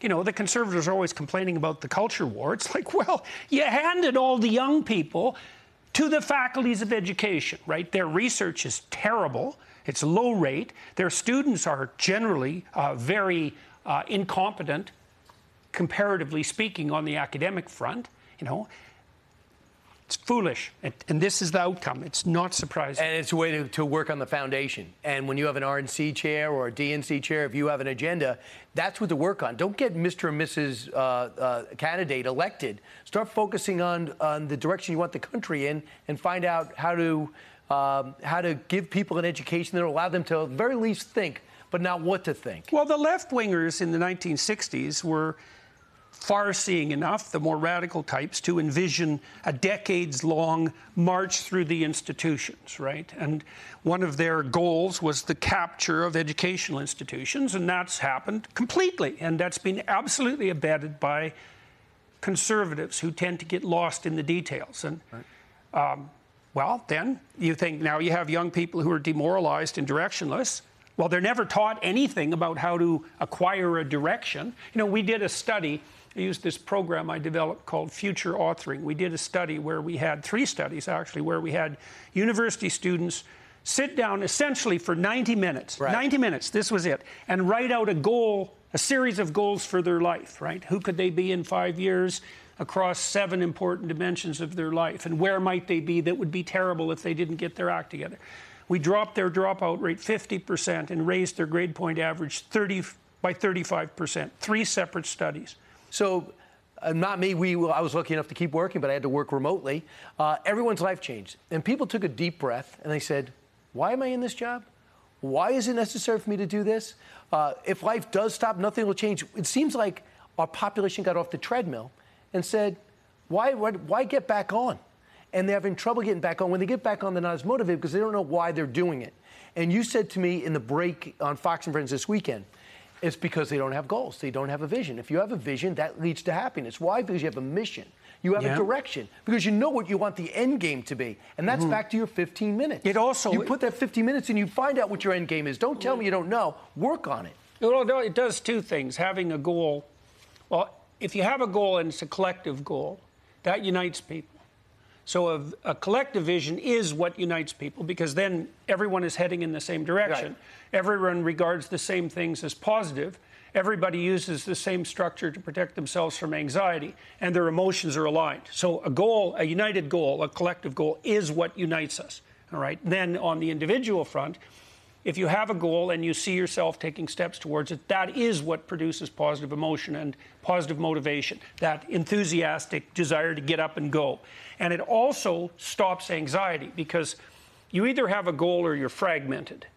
You know, the conservatives are always complaining about the culture war. It's like, well, you handed all the young people to the faculties of education, right? Their research is terrible. It's low rate. Their students are generally uh, very uh, incompetent, comparatively speaking, on the academic front. You know, It's foolish. And, and this is the outcome. It's not surprising. And it's a way to, to work on the foundation. And when you have an RNC chair or a DNC chair, if you have an agenda, that's what to work on. Don't get Mr. and Mrs. Uh, uh, candidate elected. Start focusing on, on the direction you want the country in and find out how to, um, how to give people an education that will allow them to at the very least think, but not what to think. Well, the left wingers in the 1960s were far seeing enough, the more radical types, to envision a decades long march through the institutions, right? And one of their goals was the capture of educational institutions, and that's happened completely. And that's been absolutely abetted by conservatives who tend to get lost in the details. And right. um, well, then you think now you have young people who are demoralized and directionless. Well, they're never taught anything about how to acquire a direction. You know, we did a study I used this program I developed called Future Authoring. We did a study where we had three studies actually, where we had university students sit down essentially for 90 minutes. Right. 90 minutes, this was it, and write out a goal, a series of goals for their life, right? Who could they be in five years? across seven important dimensions of their life and where might they be that would be terrible if they didn't get their act together. We dropped their dropout rate 50% and raised their grade point average 30 by 35%. Three separate studies. So, uh, not me. We, I was lucky enough to keep working, but I had to work remotely. Uh, everyone's life changed, and people took a deep breath and they said, "Why am I in this job? Why is it necessary for me to do this? Uh, if life does stop, nothing will change." It seems like our population got off the treadmill and said, "Why, why, why get back on?" And they're having trouble getting back on. When they get back on, they're not as motivated because they don't know why they're doing it. And you said to me in the break on Fox and Friends this weekend it's because they don't have goals. They don't have a vision. If you have a vision, that leads to happiness. Why? Because you have a mission. You have yeah. a direction because you know what you want the end game to be, and that's mm-hmm. back to your 15 minutes. It also you put that 15 minutes and you find out what your end game is. Don't tell me you don't know. Work on it. Well, no, it does two things. Having a goal. Well, if you have a goal and it's a collective goal, that unites people. So a, a, collective vision is what unites people because then everyone is heading in the same direction. Right. Everyone regards the same things as positive. Everybody uses the same structure to protect themselves from anxiety, and their emotions are aligned. So a goal, a united goal, a collective goal, is what unites us. All right. Then on the individual front, if you have a goal and you see yourself taking steps towards it, that is what produces positive emotion and positive motivation, that enthusiastic desire to get up and go. And it also stops anxiety because you either have a goal or you're fragmented.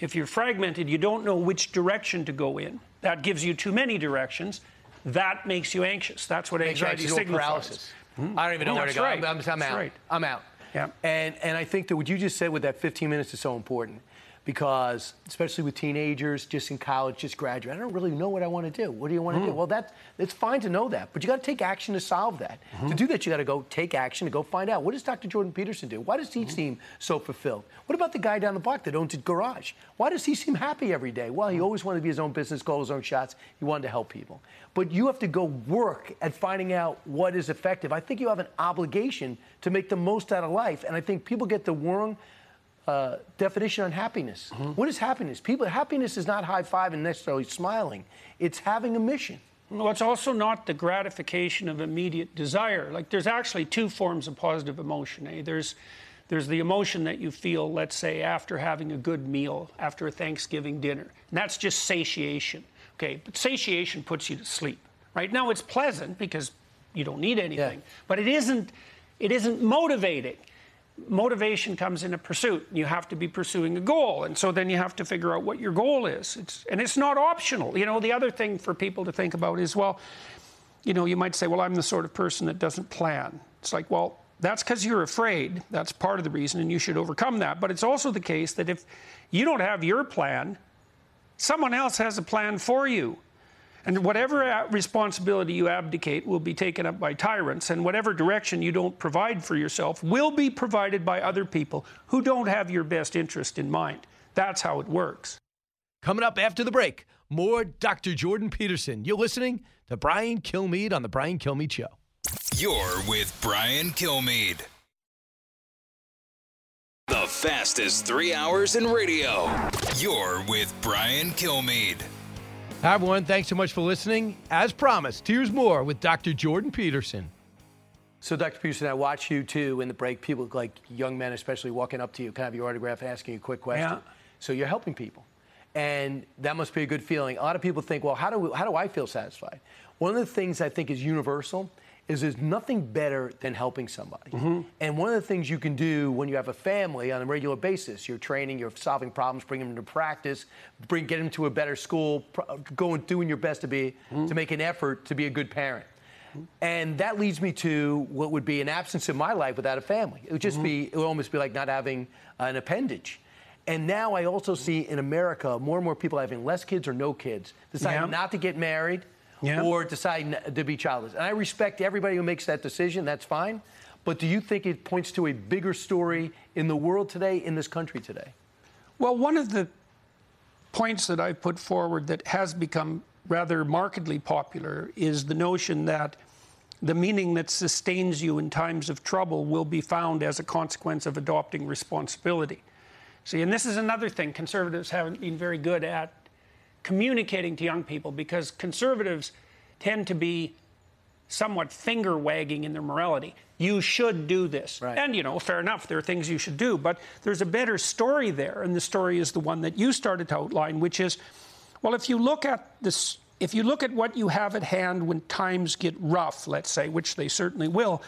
If you're fragmented, you don't know which direction to go in. That gives you too many directions. That makes you anxious. That's what anxiety signifies. Paralysis. Mm-hmm. I don't even know where to go. Right. I'm, I'm, I'm out. Right. I'm out. Yeah. And and I think that what you just said with that 15 minutes is so important because especially with teenagers just in college just graduate i don't really know what i want to do. What do you want to mm. do well that it's fine to know that but you got to take action to solve that. Mm-hmm. to do that you got to go take action to go find out what does dr jordan peterson do? Why does he mm-hmm. seem so fulfilled? What about the guy down the block that owns a garage? Why does he seem happy every day? Well he mm-hmm. always wanted to be his own business call his own shots he wanted to help people. But you have to go work at finding out what is effective. I think you have an obligation to make the most out of life and i think people get the wrong uh, definition on happiness. Mm-hmm. What is happiness? People, happiness is not high five and necessarily smiling. It's having a mission. Well, it's also not the gratification of immediate desire. Like there's actually two forms of positive emotion. Eh? There's there's the emotion that you feel, let's say, after having a good meal, after a Thanksgiving dinner. And that's just satiation. Okay, but satiation puts you to sleep. Right now it's pleasant because you don't need anything. Yeah. But it isn't it isn't motivating motivation comes in a pursuit. You have to be pursuing a goal. And so then you have to figure out what your goal is. It's, and it's not optional. You know, the other thing for people to think about is well, you know, you might say, well, I'm the sort of person that doesn't plan. It's like, well, that's because you're afraid. That's part of the reason, and you should overcome that. But it's also the case that if you don't have your plan, someone else has a plan for you. And whatever responsibility you abdicate will be taken up by tyrants, and whatever direction you don't provide for yourself will be provided by other people who don't have your best interest in mind. That's how it works. Coming up after the break, more Dr. Jordan Peterson. You're listening to Brian Kilmeade on The Brian Kilmeade Show. You're with Brian Kilmeade. The fastest three hours in radio. You're with Brian Kilmeade. Hi, everyone. Thanks so much for listening. As promised, here's more with Dr. Jordan Peterson. So, Dr. Peterson, I watch you too in the break. People like young men, especially, walking up to you, kind of have your autograph, asking you a quick question. Yeah. So you're helping people, and that must be a good feeling. A lot of people think, well, how do how do I feel satisfied? One of the things I think is universal is there's nothing better than helping somebody. Mm-hmm. And one of the things you can do when you have a family on a regular basis, you're training, you're solving problems, bringing them to practice, bring get them to a better school, going doing your best to be mm-hmm. to make an effort to be a good parent. And that leads me to what would be an absence in my life without a family. It would just mm-hmm. be, it would almost be like not having an appendage. And now I also see in America more and more people having less kids or no kids, deciding Yeah. not to get married Yeah. or deciding to be childless. And I respect everybody who makes that decision, that's fine. But do you think it points to a bigger story in the world today, in this country today? Well, one of the points that I've put forward that has become rather markedly popular is the notion that the meaning that sustains you in times of trouble will be found as a consequence of adopting responsibility. See, and this is another thing conservatives haven't been very good at communicating to young people because conservatives tend to be somewhat finger wagging in their morality. You should do this. And, you know, fair enough, there are things you should do, but there's a better story there. And the story is the one that you started to outline, which is well, if you look at this, if you look at what you have at hand when times get rough, let's say, which they certainly will,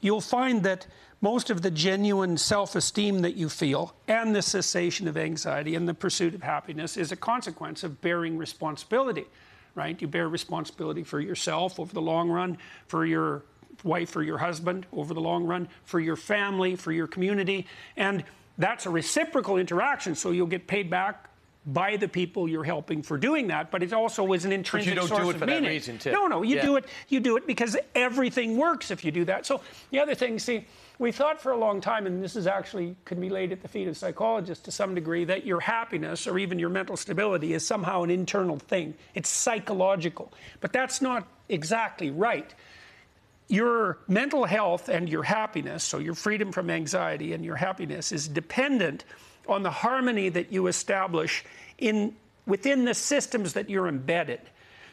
you'll find that most of the genuine self esteem that you feel and the cessation of anxiety and the pursuit of happiness is a consequence of bearing responsibility, right? You bear responsibility for yourself over the long run, for your wife or your husband over the long run, for your family, for your community. And that's a reciprocal interaction, so you'll get paid back by the people you're helping for doing that, but it also is an intrinsic don't do source it of meaning. reason, too. No, no, you Yeah. do it. You do it because everything works if you do that. So the other thing, see, we thought for a long time, and this is actually could be laid at the feet of psychologists to some degree, that your happiness or even your mental stability is somehow an internal thing. It's psychological, but that's not exactly right your mental health and your happiness, so your freedom from anxiety and your happiness, is dependent on the harmony that you establish in within the systems that you're embedded.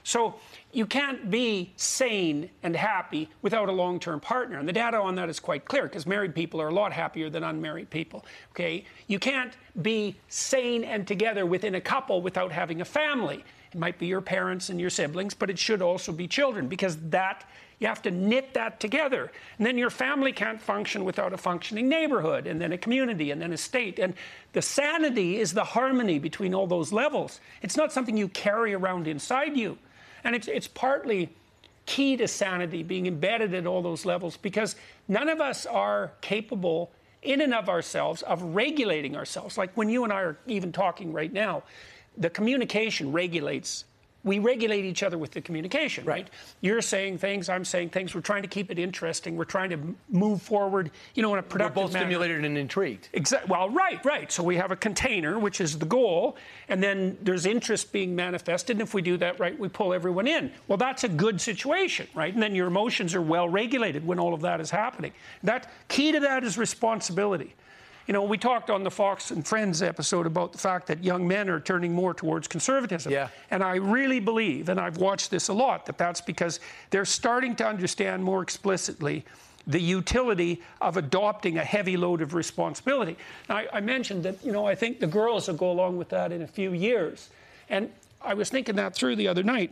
So you can't be sane and happy without a long-term partner. And the data on that is quite clear because married people are a lot happier than unmarried people. Okay? You can't be sane and together within a couple without having a family. It might be your parents and your siblings, but it should also be children because that you have to knit that together. And then your family can't function without a functioning neighborhood, and then a community, and then a state. And the sanity is the harmony between all those levels. It's not something you carry around inside you. And it's, it's partly key to sanity being embedded at all those levels because none of us are capable in and of ourselves of regulating ourselves. Like when you and I are even talking right now, the communication regulates. We regulate each other with the communication, right? You're saying things, I'm saying things. We're trying to keep it interesting. We're trying to move forward, you know, in a productive We're both manner. stimulated and intrigued. Exactly. Well, right, right. So we have a container, which is the goal, and then there's interest being manifested. And if we do that right, we pull everyone in. Well, that's a good situation, right? And then your emotions are well regulated when all of that is happening. That key to that is responsibility. You know, we talked on the Fox and Friends episode about the fact that young men are turning more towards conservatism. Yeah. And I really believe, and I've watched this a lot, that that's because they're starting to understand more explicitly the utility of adopting a heavy load of responsibility. Now, I, I mentioned that, you know, I think the girls will go along with that in a few years. And I was thinking that through the other night.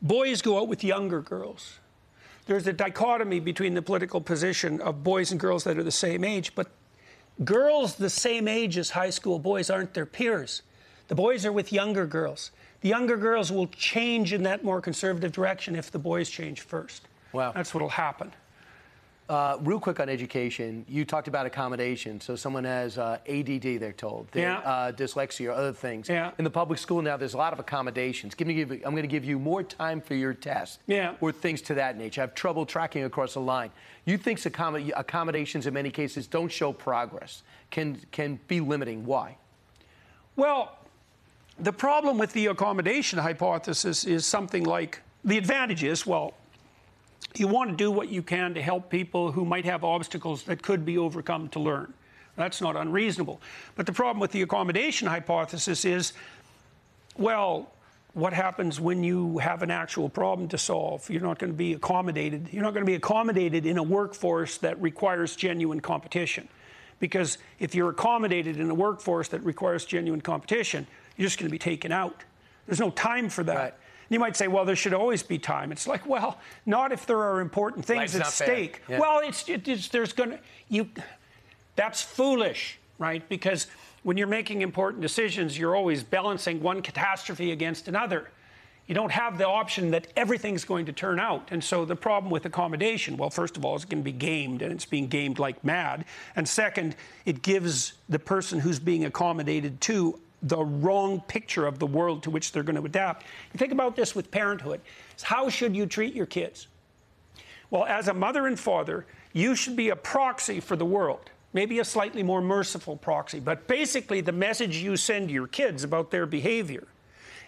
Boys go out with younger girls. There's a dichotomy between the political position of boys and girls that are the same age, but girls the same age as high school boys aren't their peers. The boys are with younger girls. The younger girls will change in that more conservative direction if the boys change first. Wow. That's what'll happen. Uh, real quick on education, you talked about accommodation. So someone has uh, ADD, they're told, They- Yeah. uh, dyslexia, or other things. Yeah. In the public school now, there's a lot of accommodations. Give me, give, I'm going to give you more time for your test. Yeah. Or things to that nature. I have trouble tracking across the line. You think accommod- accommodations in many cases don't show progress, can can be limiting. Why? Well, the problem with the accommodation hypothesis is something like the advantage is, well, you want to do what you can to help people who might have obstacles that could be overcome to learn. That's not unreasonable. But the problem with the accommodation hypothesis is, well, what happens when you have an actual problem to solve? You're not going to be accommodated. You're not going to be accommodated in a workforce that requires genuine competition. Because if you're accommodated in a workforce that requires genuine competition, you're just going to be taken out. There's no time for that. Right. You might say, well, there should always be time. It's like, well, not if there are important things Life's at stake. Yeah. Well, it's, it- it's there's going to you. That's foolish, right? Because when you're making important decisions, you're always balancing one catastrophe against another. You don't have the option that everything's going to turn out. And so the problem with accommodation, well, first of all, it's going to be gamed, and it's being gamed like mad. And second, it gives the person who's being accommodated to the wrong picture of the world to which they're going to adapt. Think about this with parenthood. How should you treat your kids? Well, as a mother and father, you should be a proxy for the world, maybe a slightly more merciful proxy. But basically, the message you send your kids about their behavior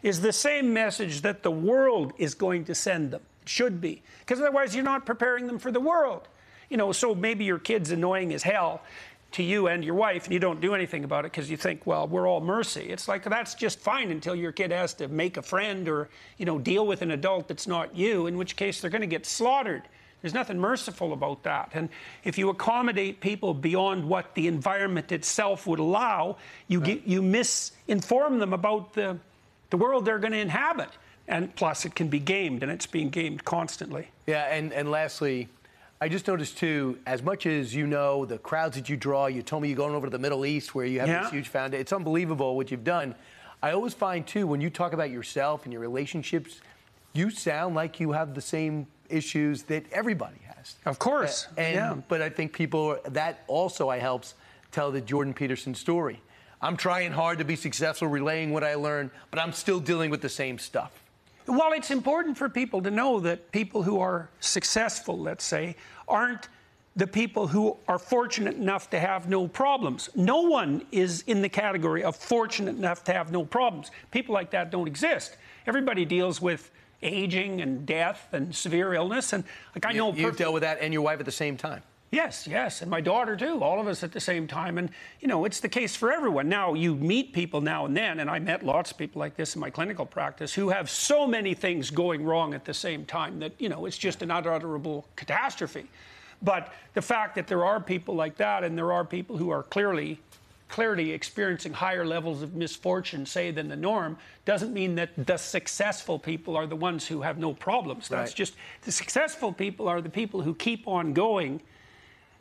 is the same message that the world is going to send them. Should be. Because otherwise, you're not preparing them for the world. You know, so maybe your kid's annoying as hell to you and your wife, and you don't do anything about it because you think, well, we're all mercy. It's like that's just fine until your kid has to make a friend or, you know, deal with an adult that's not you, in which case they're going to get slaughtered. There's nothing merciful about that. And if you accommodate people beyond what the environment itself would allow, you get, you misinform them about the, the world they're going to inhabit. And plus, it can be gamed, and it's being gamed constantly. Yeah, and, and lastly, I just noticed too, as much as you know the crowds that you draw, you told me you're going over to the Middle East where you have Yeah. this huge foundation. It's unbelievable what you've done. I always find too, when you talk about yourself and your relationships, you sound like you have the same issues that everybody has. Of course. A- And, yeah. But I think people, that also I helps tell the Jordan Peterson story. I'm trying hard to be successful relaying what I learned, but I'm still dealing with the same stuff. Well, it's important for people to know that people who are successful, let's say, aren't the people who are fortunate enough to have no problems. No one is in the category of fortunate enough to have no problems. People like that don't exist. Everybody deals with aging and death and severe illness. And like I know, You, you've per- dealt with that and your wife at the same time. Yes, yes, and my daughter too. All of us at the same time, and you know, it's the case for everyone. Now you meet people now and then, and I met lots of people like this in my clinical practice who have so many things going wrong at the same time that you know it's just an unutterable catastrophe. But the fact that there are people like that, and there are people who are clearly clearly experiencing higher levels of misfortune, say, than the norm, doesn't mean that the successful people are the ones who have no problems. That's Right. just the successful people are the people who keep on going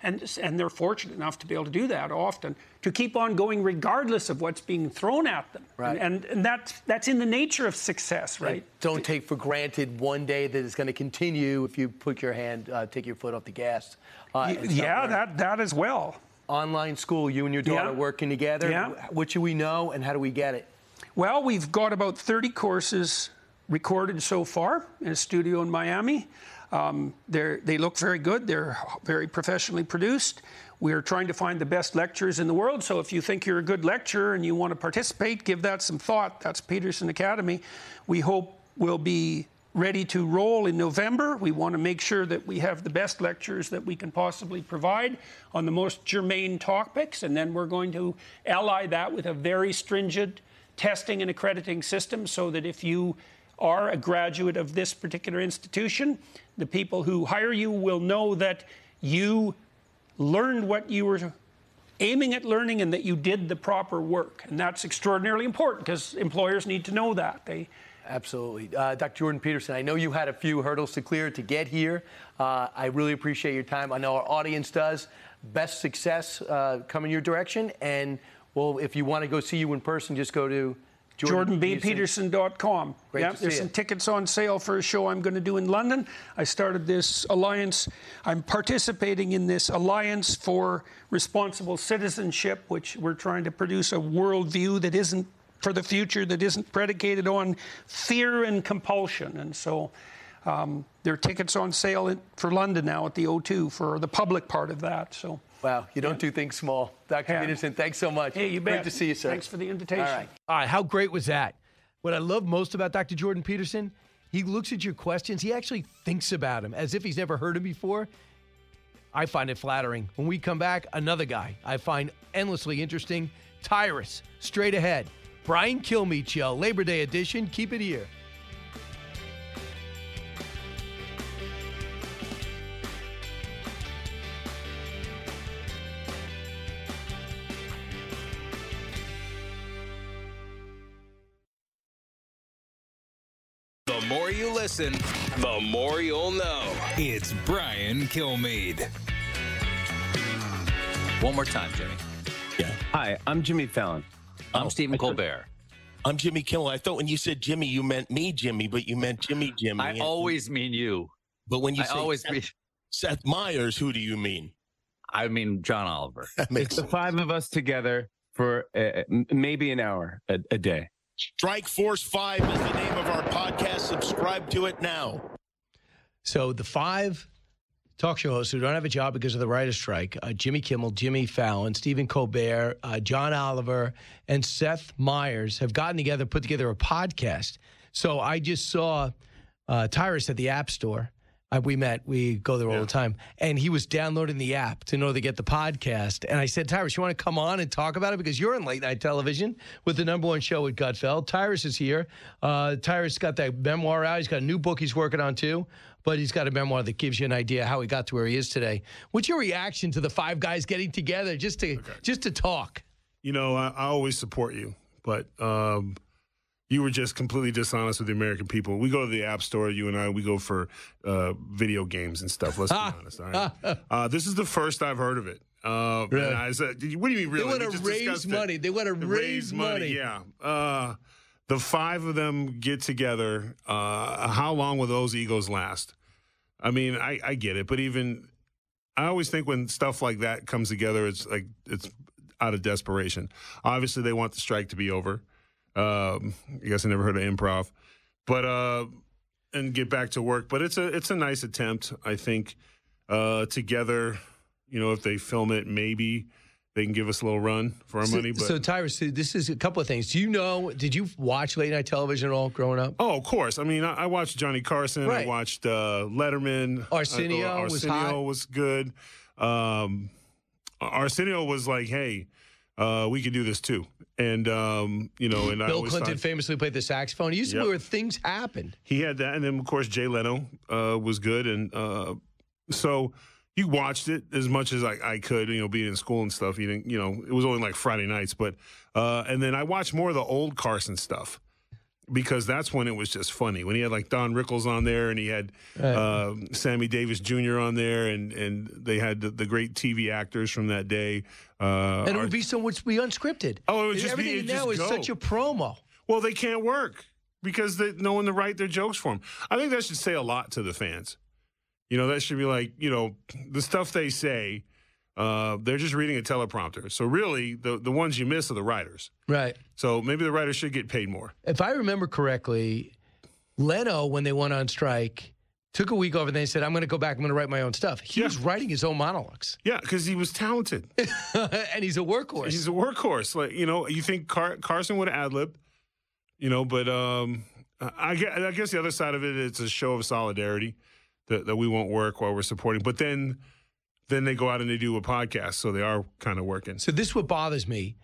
and, and they're fortunate enough to be able to do that often to keep on going regardless of what's being thrown at them Right. and, and that's that's in the nature of success right Don't take for granted one day that it's going to continue if you put your hand, uh, take your foot off the gas. Uh, yeah that that as well Online school, you and your daughter Yeah. working together. Yeah. What should we know and how do we get it? well we've got about 30 courses recorded so far in a studio in miami um, they look very good. They're very professionally produced. We're trying to find the best lecturers in the world. So if you think you're a good lecturer and you want to participate give that some thought. That's peterson academy. We hope we'll be ready to roll in November. We want to make sure that we have the best lectures that we can possibly provide on the most germane topics, and then we're going to ally that with a very stringent testing and accrediting system so that if you are a graduate of this particular institution, the people who hire you will know that you learned what you were aiming at learning and that you did the proper work. And that's extraordinarily important because employers need to know that. They Absolutely. Uh, Dr. Jordan Peterson, I know you had a few hurdles to clear to get here. Uh, I really appreciate your time. I know our audience does. Best success uh, coming your direction. And, well, if you want to go see you in person, just go to. JordanBPeterson.com. Great see there's some tickets on sale for a show I'm going to do in London. I started this alliance. I'm participating in this alliance for responsible citizenship, which we're trying to produce a worldview that isn't for the future, that isn't predicated on fear and compulsion. And so um, there are tickets on sale in, for London now at the O2 for the public part of that. So. Wow, you don't do things small. Dr. Yeah. Peterson, thanks so much. Hey, you bet. Great to see you, sir. Thanks for the invitation. All right. All right, how great was that? What I love most about Dr. Jordan Peterson, he looks at your questions, he actually thinks about them as if he's never heard them before. I find it flattering. When we come back, another guy I find endlessly interesting, Tyrus, straight ahead. Brian Kilmeade Show, Labor Day edition. Keep it here. Listen, the more you'll know. It's Brian Kilmeade. One more time, Jimmy. Yeah. Hi, I'm Jimmy Fallon. I'm Stephen Colbert. I'm Jimmy Kimmel. I thought when you said Jimmy, you meant me, Jimmy, but you meant Jimmy, Jimmy. I always mean you. But when you I say always Seth, mean- Seth Meyers, who do you mean? I mean John Oliver. makes the five of us together for uh, maybe an hour a, a day. Strike Force 5 is the name of our podcast. Subscribe to it now. So the five talk show hosts who don't have a job because of the writer's strike uh, Jimmy Kimmel, Jimmy Fallon, Stephen Colbert, uh, John Oliver, and Seth Meyers have gotten together, put together a podcast. So I just saw uh, Tyrus at the App Store. Uh, we met, we go there all the time. And he was downloading the app to know to get the podcast. And I said, Tyrus, you want to come on and talk about it? Because you're in late night television with the number one show with Gutfeld. Tyrus is here. Uh, Tyrus got that memoir out. He's got a new book he's working on too. But he's got a memoir that gives you an idea how he got to where he is today. What's your reaction to the five guys getting together just to just to talk? You know, I, I always support you, but um, you were just completely dishonest with the American people. We go to the App Store, you and I, we go for uh, video games and stuff. Let's be honest. All right. Uh, this is the first I've heard of it. Uh, Really? I said, what do you mean, really? They want to raise discussed it. money. They want to To raise, money. Yeah. Uh, the five of them get together. Uh, how long will those egos last? I mean, I, I get it, but even I always think when stuff like that comes together, it's like it's out of desperation. Obviously, they want the strike to be over. Um, I guess I never heard of improv, but uh, and get back to work. But it's a it's a nice attempt, I think. Uh, together, you know, if they film it, maybe they can give us a little run for our So, money. But so Tyrus, this is a couple of things. Do you know? Did you watch late night television at all growing up? Oh, of course. I mean, I, I watched Johnny Carson. I watched uh, Letterman. Arsenio Uh, was Arsenio hot. was good. Um, Arsenio was like, "Hey, uh, we could do this too," and um, you know, and Bill Clinton thought- famously played the saxophone. He used to be where things happened. he had that, and then of course Jay Leno uh, was good, and uh, so you watched it as much as I, I could. You know, being in school and stuff. You didn't, you know, it was only like Friday nights, but uh, and then I watched more of the old Carson stuff because that's when it was just funny when he had like Don Rickles on there and he had Right. uh, Sammy Davis Jr. on there, and and they had the, the great TV actors from that day. Uh, and it would be so much be unscripted. Oh, it would just be- everything it'd now just is go. such a promo. Well, they can't work because they no one to write their jokes for them. I think that should say a lot to the fans. You know, that should be like, you know, the stuff they say, uh, they're just reading a teleprompter. So really, the the ones you miss are the writers. Right. So maybe the writers should get paid more. If I remember correctly, Leno, when they went on strike, took a week off and they said, I'm going to go back. I'm going to write my own stuff. He was writing his own monologues. Yeah, because he was talented. and he's a workhorse. He's a workhorse. Like you know, you think Car- Carson would ad lib, you know, but um, I, guess, I guess the other side of it, it's a show of solidarity that, that we won't work while we're supporting. But then, then they go out and they do a podcast, so they are kind of working. So this is what bothers me.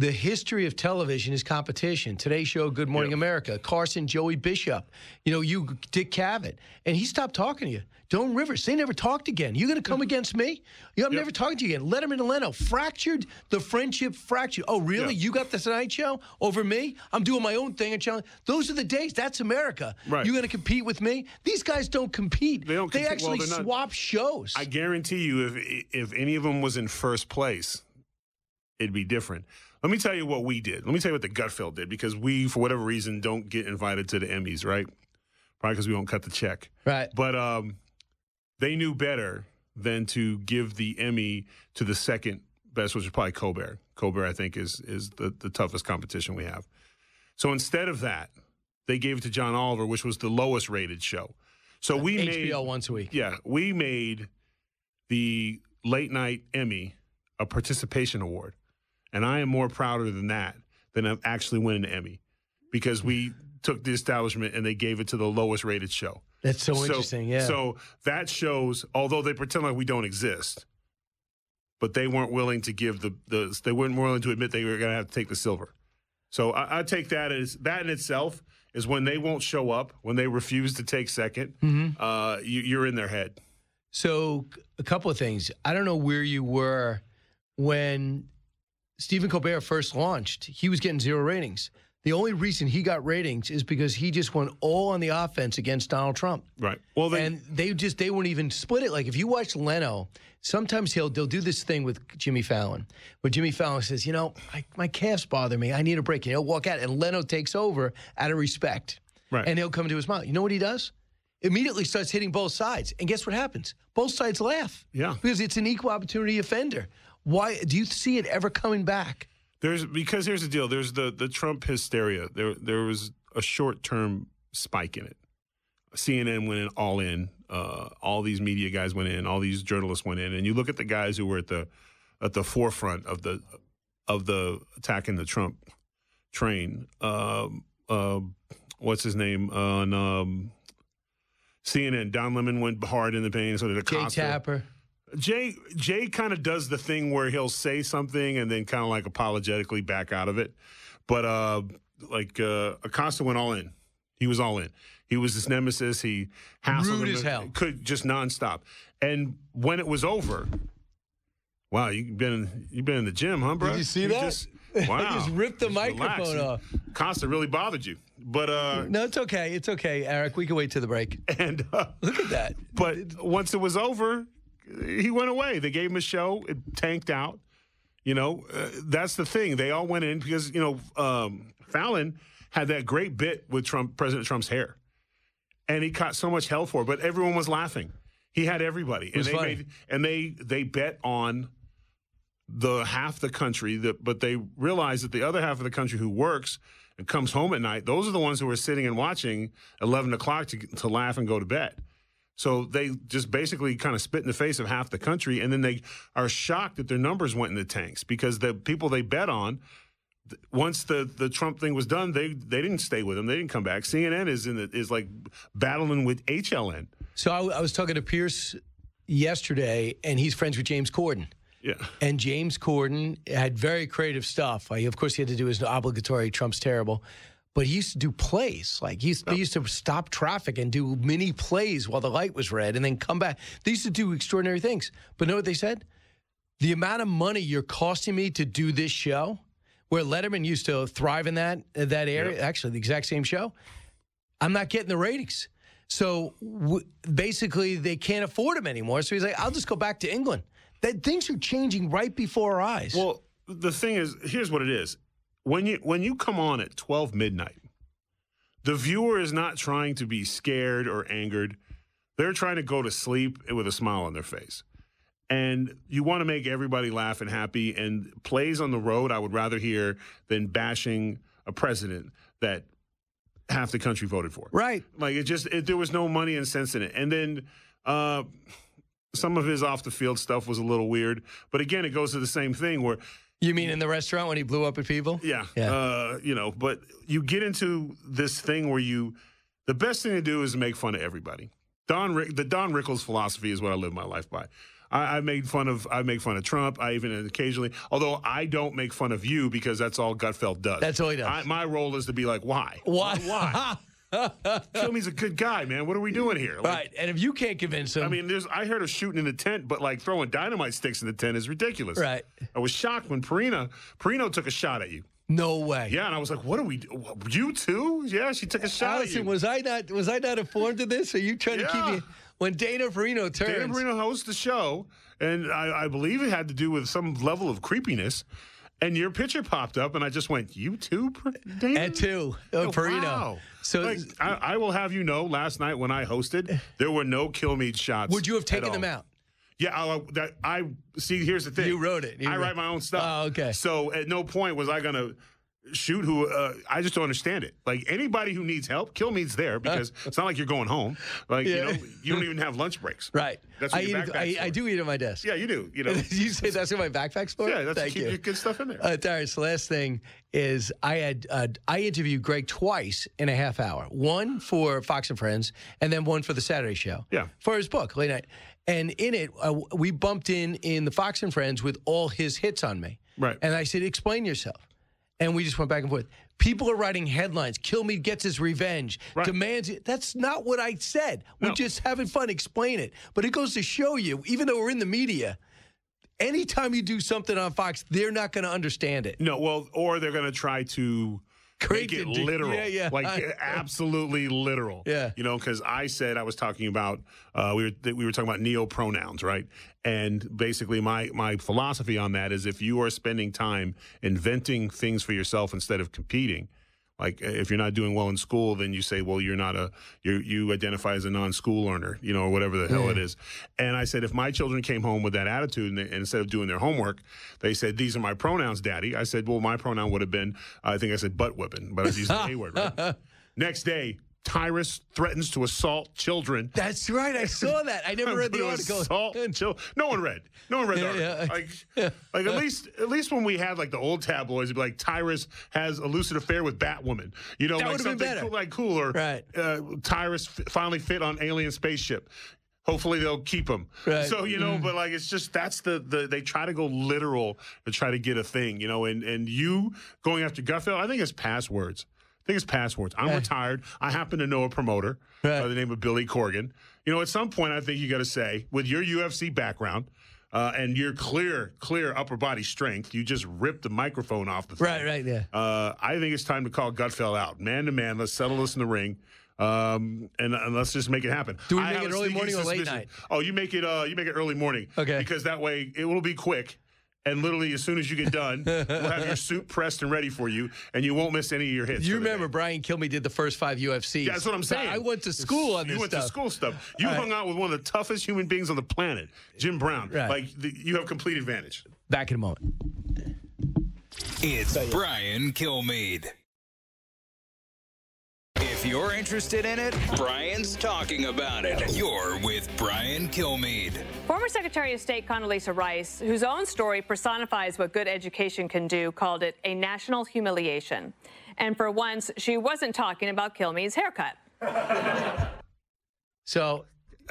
The history of television is competition. Today's show, Good Morning America, Carson, Joey Bishop, you know, you, Dick Cavett, and he stopped talking to you. Joan Rivers, they never talked again. You're going to come mm-hmm. against me? You, I'm never talking to you again. Letterman and Leno fractured the friendship, fractured. Oh, really? You got the Tonight Show over me? I'm doing my own thing and challenge. Those are the days. That's America. Right. You going to compete with me? These guys don't compete. They don't They compete. Actually they're not- swap shows. I guarantee you, if if any of them was in first place, it'd be different. Let me tell you what we did. Let me tell you what the Gutfeld did because we, for whatever reason, don't get invited to the Emmys, right? Probably because we won't cut the check. Right. But um, they knew better than to give the Emmy to the second best, which is probably Colbert. Colbert, I think, is is the, the toughest competition we have. So instead of that, they gave it to John Oliver, which was the lowest rated show. So we made HBO once a week. yeah, we made the late night Emmy a participation award. And I am more prouder than that than of actually winning an Emmy because we took the establishment and they gave it to the lowest rated show. That's so interesting, yeah. So that shows, although they pretend like we don't exist, but they weren't willing to give the, the they weren't willing to admit they were going to have to take the silver. So I, I take that as that in itself is when they won't show up, when they refuse to take 2nd Mhm. uh, you, you're in their head. So, a couple of things. I don't know where you were when Stephen Colbert first launched. He was getting zero ratings. The only reason he got ratings is because he just went all on the offense against Donald Trump. Right. Well, they, and they just they wouldn't even split it. Like if you watch Leno, sometimes he'll they'll do this thing with Jimmy Fallon, where Jimmy Fallon says, you know, I, my calves bother me. I need a break. And he'll walk out, and Leno takes over out of respect. Right. And he'll come to his mouth. You know what he does? Immediately starts hitting both sides, and guess what happens? Both sides laugh. Yeah. Because it's an equal opportunity offender. Why do you see it ever coming back? There's because here's the deal. There's the the Trump hysteria. There there was a short term spike in it. CNN went in all in. Uh, all these media guys went in. All these journalists went in. And you look at the guys who were at the at the forefront of the of the attacking the Trump train. Um, uh, what's his name on um, CNN? Don Lemon went hard in the pain. So did Jay Acosta. Tapper. Jay Jay kind of does the thing where he'll say something and then kind of like apologetically back out of it. But uh like uh Acosta went all in. He was all in. He was his nemesis. He hassled Rude him. as hell. Could just nonstop. And when it was over, wow, you've been you've been in the gym, huh, bro? Did you see that? Just, I wow. just ripped the Just microphone relax. off. Costa really bothered you. But uh No, it's okay. It's okay, Eric. We can wait to the break. And uh, look at that. But once it was over, he went away. They gave him a show. It tanked out. You know, uh, that's the thing. They all went in because you know um, Fallon had that great bit with Trump, President Trump's hair, and he caught so much hell for it. But everyone was laughing. He had everybody, and they funny. made and they they bet on the half the country that, but they realized that the other half of the country who works and comes home at night, those are the ones who are sitting and watching 11 o'clock to, to laugh and go to bed. So they just basically kind of spit in the face of half the country, and then they are shocked that their numbers went in the tanks because the people they bet on, once the, the Trump thing was done, they they didn't stay with him. They didn't come back. CNN is in the, is like battling with HLN. So I, I was talking to Piers yesterday, and he's friends with James Corden. Yeah. And James Corden had very creative stuff. Of course, he had to do his obligatory Trump's terrible, but he used to do plays. Like he used, they used to stop traffic and do mini plays while the light was red, and then come back. They used to do extraordinary things. But know what they said? The amount of money you're costing me to do this show, where Letterman used to thrive in that uh, that area, actually the exact same show. I'm not getting the ratings. So w- basically, they can't afford him anymore. So he's like, I'll just go back to England. That things are changing right before our eyes. Well, the thing is, here's what it is. When you when you come on at 12 midnight, the viewer is not trying to be scared or angered. They're trying to go to sleep with a smile on their face. And you want to make everybody laugh and happy. And plays on the road, I would rather hear than bashing a president that half the country voted for. Right. Like it just it, there was no money and sense in it. And then uh, some of his off the field stuff was a little weird. But again, it goes to the same thing where you mean in the restaurant when he blew up at people? yeah, Yeah. Uh, you know, but you get into this thing where you the best thing to do is make fun of everybody. Don Rick, the Don Rickles philosophy is what I live my life by. I, I made fun of I make fun of Trump. I even occasionally, although I don't make fun of you because that's all Gutfeld does. That's all he does. I, my role is to be like, why? Why? Why? Kilmeade's a good guy, man. What are we doing here? Like, right. And if you can't convince him, I mean, there's. I heard of shooting in the tent, but like throwing dynamite sticks in the tent is ridiculous. Right. I was shocked when Perina Perino took a shot at you. no way. Yeah, and I was like, "What are we? do- You too? Yeah, she took a shot Allison, at you." was I not was I not informed of this? Are you trying to keep me when Dana Perino turns? Dana Perino hosts the show, and I, I believe it had to do with some level of creepiness. And your picture popped up, and I just went, "You too, Per- Dana?" At two, oh, oh Perino. Wow. So- like, I, I will have you know, last night when I hosted, there were no Kilmeade shots. Would you have taken them out? Yeah, I, uh, that I see. Here's the thing. You wrote it. You I wrote- write my own stuff. Oh, okay. So at no point was I gonna shoot who. Uh, I just don't understand it. Like anybody who needs help, Kilmeade's there because it's not like you're going home. Like you know, you don't even have lunch breaks. Right. That's I, eat, I, I do eat at my desk. Yeah, you do. You know. you say that's what my backpack's for? yeah, that's Thank keep you. your good stuff in there. Uh, Tyrus, last thing is I had uh, I interviewed Greg twice in a half hour. One for Fox and Friends, and then one for the Saturday Show. Yeah. for his book late night. And in it, uh, we bumped in in the Fox and Friends with all his hits on me. Right. And I said, "Explain yourself." And we just went back and forth. People are writing headlines. Kilmeade gets his revenge. Demands it. That's not what I said. We're just having fun. Explain it. But it goes to show you, even though we're in the media, anytime you do something on Fox, they're not going to understand it. No, well, or they're going to try to make it literal. yeah, yeah. Like absolutely literal. Yeah. You know, because I said I was talking about uh, we were we were talking about neo pronouns, right? And basically, my my philosophy on that is if you are spending time inventing things for yourself instead of competing. Like if you're not doing well in school, then you say, well, you're not a you you identify as a non-school learner, you know, or whatever the hell it is. And I said, if my children came home with that attitude and, they, and instead of doing their homework, they said, these are my pronouns, Daddy. I said, well, my pronoun would have been, I think I said butt whipping, but I was using the A word. Right? Next day, Tyrus threatens to assault children. That's right. I saw that. I never read the article. Assault chil- No one read. No one read the article. yeah. Like, like at least at least when we had like the old tabloids, it'd be like Tyrus has a lucid affair with Batwoman. You know, That like been something better. cool, like cooler. Right. Uh, Tyrus f- finally fit on alien spaceship. Hopefully they'll keep him. Right. So you know, Mm. but like it's just that's the the they try to go literal to try to get a thing. You know, and and you going after Gutfeld, I think it's passwords. I think it's passwords. I'm retired. I happen to know a promoter by the name of Billy Corgan. You know, at some point, I think you got to say, with your UFC background uh, and your clear, clear upper body strength, you just ripped the microphone off the thing. Right, right, yeah. Uh, I think it's time to call Gutfeld out, man to man. Let's settle this in the ring. Um, and, and let's just make it happen. Do we make it early morning or late night? Oh, you make it. Uh, you make it early morning. Okay. Because that way it will be quick. And literally, as soon as you get done, we'll have your suit pressed and ready for you, and you won't miss any of your hits. You for the day. remember Brian Kilmeade did the first five UFCs. Yeah, that's what I'm saying. I went to school on you this You went stuff. to school stuff. You All right. hung out with one of the toughest human beings on the planet, Jim Brown. Right. Like the, you have complete advantage. Back in a moment. It's Brian Kilmeade. If you're interested in it, Brian's talking about it. You're with Brian Kilmeade. Former Secretary of State Condoleezza Rice, whose own story personifies what good education can do, called it a national humiliation. And for once, she wasn't talking about Kilmeade's haircut. So,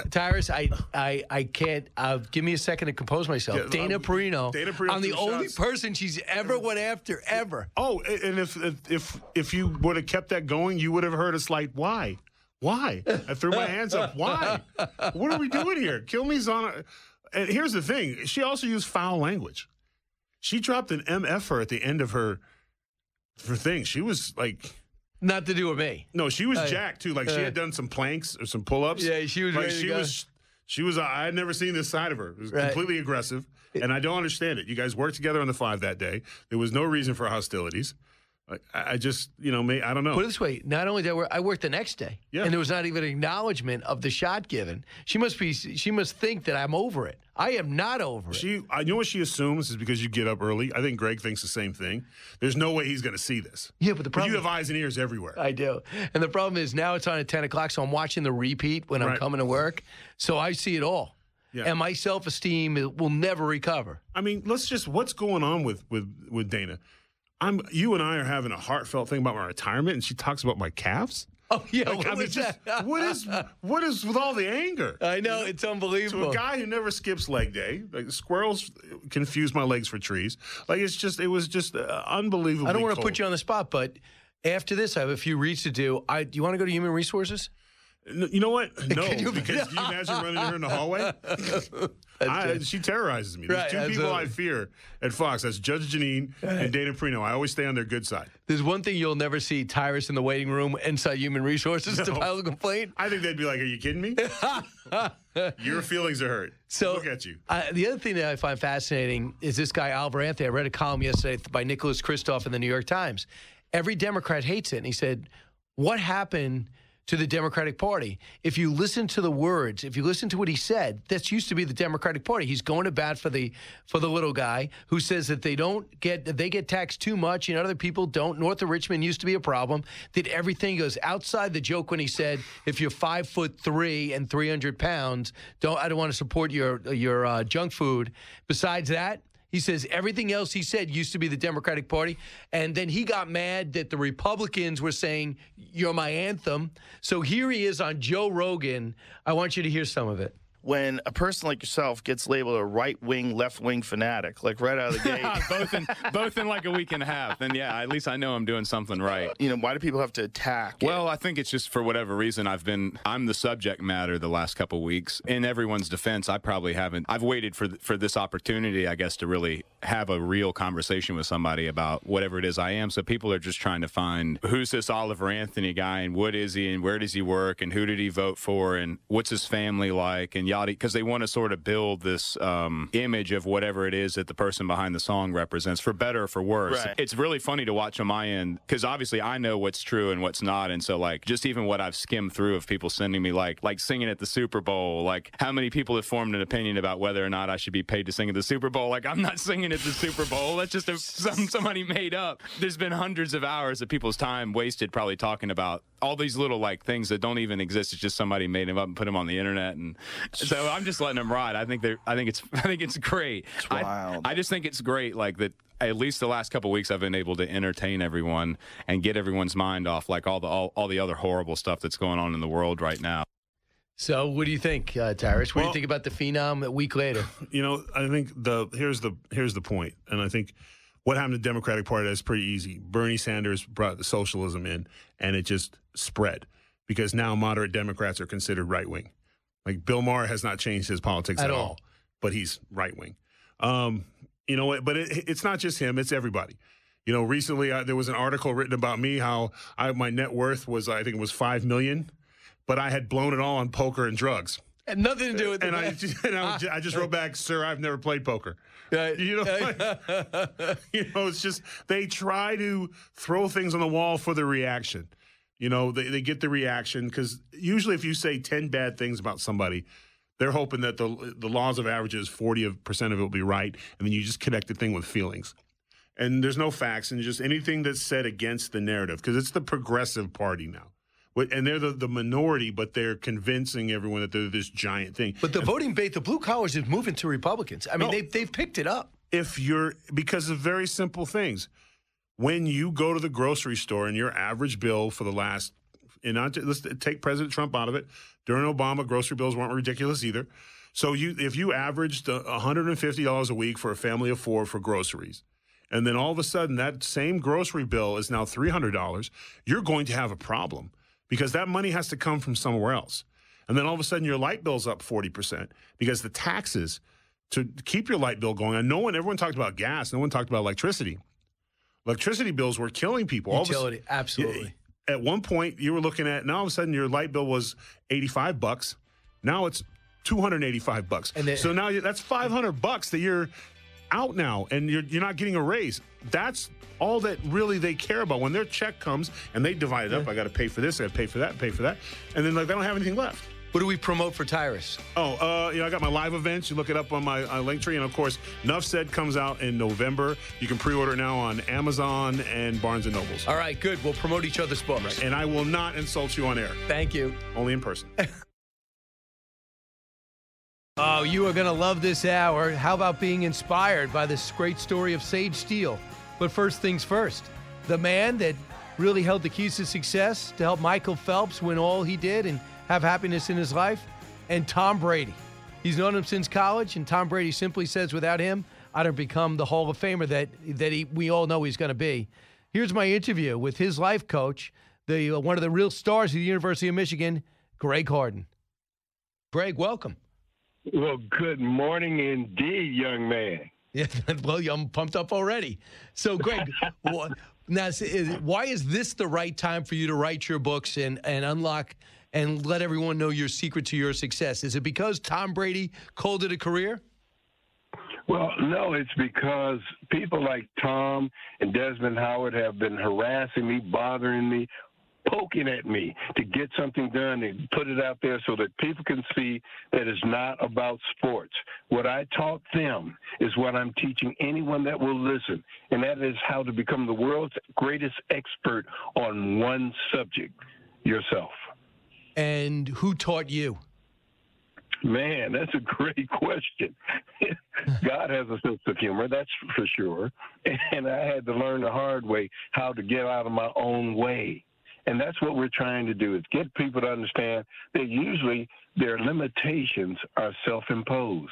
Tyrus, I, I, I can't. Uh, give me a second to compose myself. Yeah, Dana um, Perino. Dana Perino I'm the only shots. person she's ever went after ever. Oh, and if if if, if you would have kept that going, you would have heard us like, why? Why? I threw my hands up. Why? What are we doing here? Kilmeade's on a. And here's the thing: she also used foul language. She dropped an mf her at the end of her her thing. She was like. Not to do with me. No, she was Uh, jacked too. Like she uh, had done some planks or some pull ups. Yeah, she was like she was. She was. I had never seen this side of her. It was Right. completely aggressive, and I don't understand it. You guys worked together on the five that day. There was no reason for hostilities. Like, I I just, you know, may I don't know. Put it this way: not only did I work, I worked the next day, Yeah. and there was not even an acknowledgement of the shot given. She must be. She must think that I'm over it. I am not over it. She, uh, I know what she assumes is because you get up early. I think Greg thinks the same thing. There's no way he's going to see this. Yeah, but the problem you have eyes and ears everywhere. I do. And the problem is now it's on at 10 o'clock, so I'm watching the repeat when I'm coming to work. So I see it all. Yeah. And my self esteem will never recover. I mean, let's just what's going on with with with Dana. I'm you and I are having a heartfelt thing about my retirement, and she talks about my calves. Oh yeah, Like, what I mean, just what is what is with all the anger? I know it's unbelievable. To a guy who never skips leg day, like squirrels confuse my legs for trees. Like it's just, it was just uh, unbelievable. I don't want to put you on the spot, but after this, I have a few reads to do. I do you want to go to Human Resources? You know what? No, Can you- because can you imagine running her in the hallway? I, she terrorizes me. There's Right, two people I fear at Fox. That's Judge Jeanine and Dana Perino. I always stay on their good side. There's one thing you'll never see Tyrus in the waiting room inside Human Resources to file a complaint. I think they'd be like, "Are you kidding me? Your feelings are hurt." So look at you. Uh, the other thing that I find fascinating is this guy Oliver Anthony. I read a column yesterday by Nicholas Kristof in the New York Times. Every Democrat hates it, and he said, "What happened to the Democratic Party? If you listen to the words, if you listen to what he said, that's used to be the Democratic Party. He's going to bat for the for the little guy who says that they don't get they get taxed too much and other people don't. North of Richmond used to be a problem. Did everything goes outside the joke when he said, if you're five foot three and 300 pounds, don't I don't want to support your your uh, junk food. Besides that." He says everything else he said used to be the Democratic Party. And then he got mad that the Republicans were saying, You're my anthem. So here he is on Joe Rogan. I want you to hear some of it. When a person like yourself gets labeled a right wing, left wing fanatic, like right out of the gate. both in both in like a week and a half. Then yeah, at least I know I'm doing something right. You know, why do people have to attack? it? Well, I think it's just for whatever reason I've been I'm the subject matter the last couple weeks. In everyone's defense, I probably haven't. I've waited for th- for this opportunity, I guess, to really have a real conversation with somebody about whatever it is I am. So people are just trying to find who's this Oliver Anthony guy and what is he and where does he work and who did he vote for and what's his family like and yada because they want to sort of build this um, image of whatever it is that the person behind the song represents for better or for worse. Right. It's really funny to watch on my end because obviously I know what's true and what's not, and so like just even what I've skimmed through of people sending me like like singing at the Super Bowl, like how many people have formed an opinion about whether or not I should be paid to sing at the Super Bowl. Like I'm not singing at the Super Bowl. That's just a, some somebody made up. There's been hundreds of hours of people's time wasted probably talking about all these little like things that don't even exist. It's just somebody made them up and put them on the internet, and so I'm just letting them ride. I think they're. I think it's. I think it's great. I- wild. I, just think it's great, like that. At least the last couple weeks, I've been able to entertain everyone and get everyone's mind off like all the all, all the other horrible stuff that's going on in the world right now. So, what do you think, uh, Tyrus? What do you think about the phenom a week later? You know, I think the here's the here's the point, and I think what happened to the Democratic Party is pretty easy. Bernie Sanders brought the socialism in, and it just spread because now moderate Democrats are considered right wing. Like Bill Maher has not changed his politics At at, all. all. but he's right wing. Um, you know? But it, it's not just him; it's everybody. You know, recently uh, there was an article written about me how I, my net worth was I think it was five million, but I had blown it all on poker and drugs. And nothing to do with and I, and I, ju- I just wrote back, sir, I've never played poker. You know, like, you know, it's just they try to throw things on the wall for the reaction. You know, they, they get the reaction because usually if you say ten bad things about somebody, they're hoping that the the laws of averages forty percent of it will be right, and then you just connect the thing with feelings. And there's no facts, and just anything that's said against the narrative because it's the progressive party now. And they're the, the minority, but they're convincing everyone that they're this giant thing. But the voting base, the blue collars is moving to Republicans. I mean, No. they've, they've picked it up. if you're because of very simple things. When you go to the grocery store and your average bill for the last, and let's take President Trump out of it. During Obama, grocery bills weren't ridiculous either. So you, if you averaged uh, $150 a week for a family of four for groceries, and then all of a sudden that same grocery bill is now $300, you're going to have a problem because that money has to come from somewhere else. And then all of a sudden your light bill's up 40% because the taxes to keep your light bill going. And no one, everyone talked about gas. No one talked about electricity. Electricity bills were killing people. All of a sudden- absolutely. At one point, you were looking at now all of a sudden your light bill was eighty-five bucks. Now it's two hundred eighty-five bucks. And then- so now that's five hundred bucks that you're out now, and you're you're not getting a raise. That's all that really they care about when their check comes and they divide it up. I got to pay for this. I got to pay for that. Pay for that, and then like they don't have anything left. What do we promote for Tyrus? Oh, uh, you know, I got my live events. You look it up on my uh, link tree. And of course, Nuff Said comes out in November. You can pre order now on Amazon and Barnes and Nobles. All right, good. We'll promote each other's books. And I will not insult you on air. Thank you. Only in person. Oh, you are going to love this hour. How about being inspired by this great story of Sage Steele? But first things first, the man that really held the keys to success to help Michael Phelps win all he did and have happiness in his life, and Tom Brady. He's known him since college, and Tom Brady simply says, without him, I don't become the Hall of Famer that, that he, we all know he's going to be. Here's my interview with his life coach, the uh, one of the real stars of the University of Michigan, Greg Harden. Greg, welcome. Well, good morning indeed, young man. Yeah, well, I'm pumped up already. So, Greg, now why is this the right time for you to write your books and and unlock and let everyone know your secret to your success? Is it because Tom Brady called it a career? Well, no, it's because people like Tom and Desmond Howard have been harassing me, bothering me, poking at me to get something done and put it out there so that people can see that it's not about sports. What I taught them is what I'm teaching anyone that will listen, and that is how to become the world's greatest expert on one subject yourself. And who taught you? Man, that's a great question. God has a sense of humor, that's for sure. And I had to learn the hard way how to get out of my own way. And that's what we're trying to do is get people to understand that usually their limitations are self-imposed.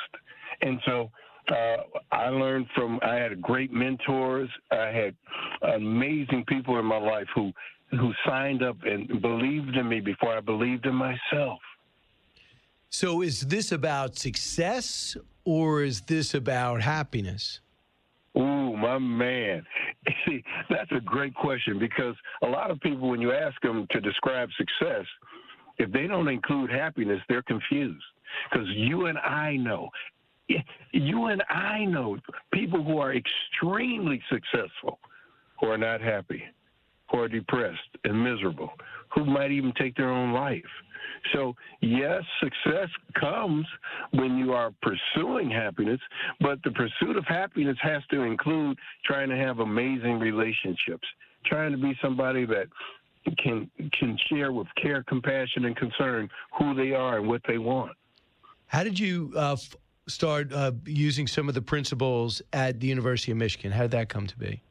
And so uh, I learned from I had great mentors. I had amazing people in my life who who signed up and believed in me before I believed in myself. So is this about success or is this about happiness? Ooh, my man. See, that's a great question because a lot of people, when you ask them to describe success, if they don't include happiness, they're confused. Because you and I know, you and I know people who are extremely successful who are not happy, who are depressed and miserable, who might even take their own life. So, yes, success comes when you are pursuing happiness, but the pursuit of happiness has to include trying to have amazing relationships, trying to be somebody that can can share with care, compassion, and concern who they are and what they want. How did you uh, f- start uh, using some of the principles at the University of Michigan? How did that come to be?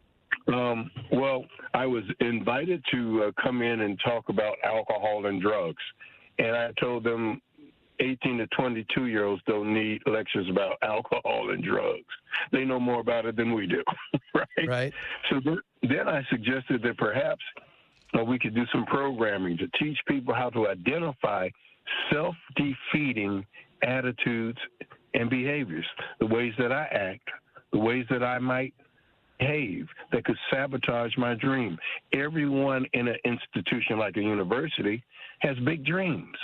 Um, well, I was invited to uh, come in and talk about alcohol and drugs. And I told them 18 to 22 year olds don't need lectures about alcohol and drugs. They know more about it than we do, right? Right. So th- then I suggested that perhaps uh, we could do some programming to teach people how to identify self defeating attitudes and behaviors, the ways that I act, the ways that I might behave that could sabotage my dream. Everyone in an institution like a university has big dreams.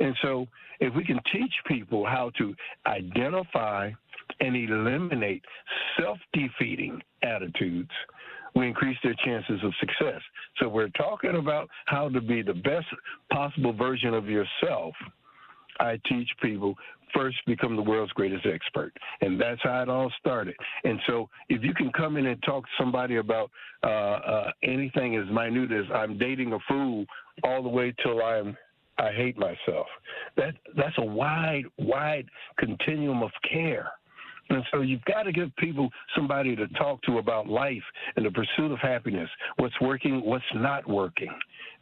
And so, if we can teach people how to identify and eliminate self defeating attitudes, we increase their chances of success. So, we're talking about how to be the best possible version of yourself. I teach people first become the world's greatest expert. And that's how it all started. And so if you can come in and talk to somebody about uh, uh, anything as minute as I'm dating a fool all the way till I'm I hate myself. That that's a wide, wide continuum of care. And so you've got to give people somebody to talk to about life and the pursuit of happiness, what's working, what's not working.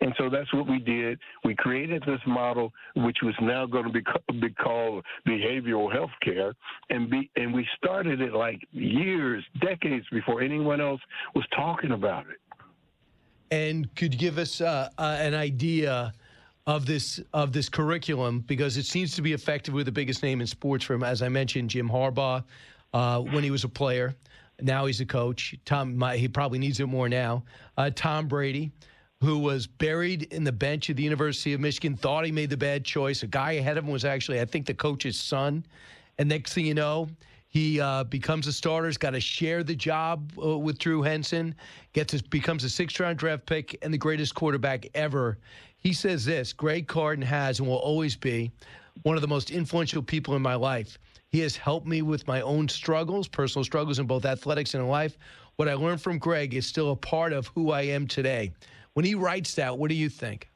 And so that's what we did. We created this model, which was now going to be, be called behavioral health care. And, be, and we started it like years, decades before anyone else was talking about it. And could give us uh, uh, an idea of this of this curriculum because it seems to be effective with the biggest name in sports from as I mentioned Jim Harbaugh uh, when he was a player now he's a coach Tom he probably needs it more now uh, Tom Brady who was buried in the bench at the University of Michigan thought he made the bad choice a guy ahead of him was actually I think the coach's son and next thing you know he uh, becomes a starter. He's got to share the job uh, with Drew Henson. Gets his, becomes a sixth-round draft pick and the greatest quarterback ever he says this Greg Harden has and will always be one of the most influential people in my life. He has helped me with my own struggles, personal struggles in both athletics and in life. What I learned from Greg is still a part of who I am today. When he writes that, what do you think?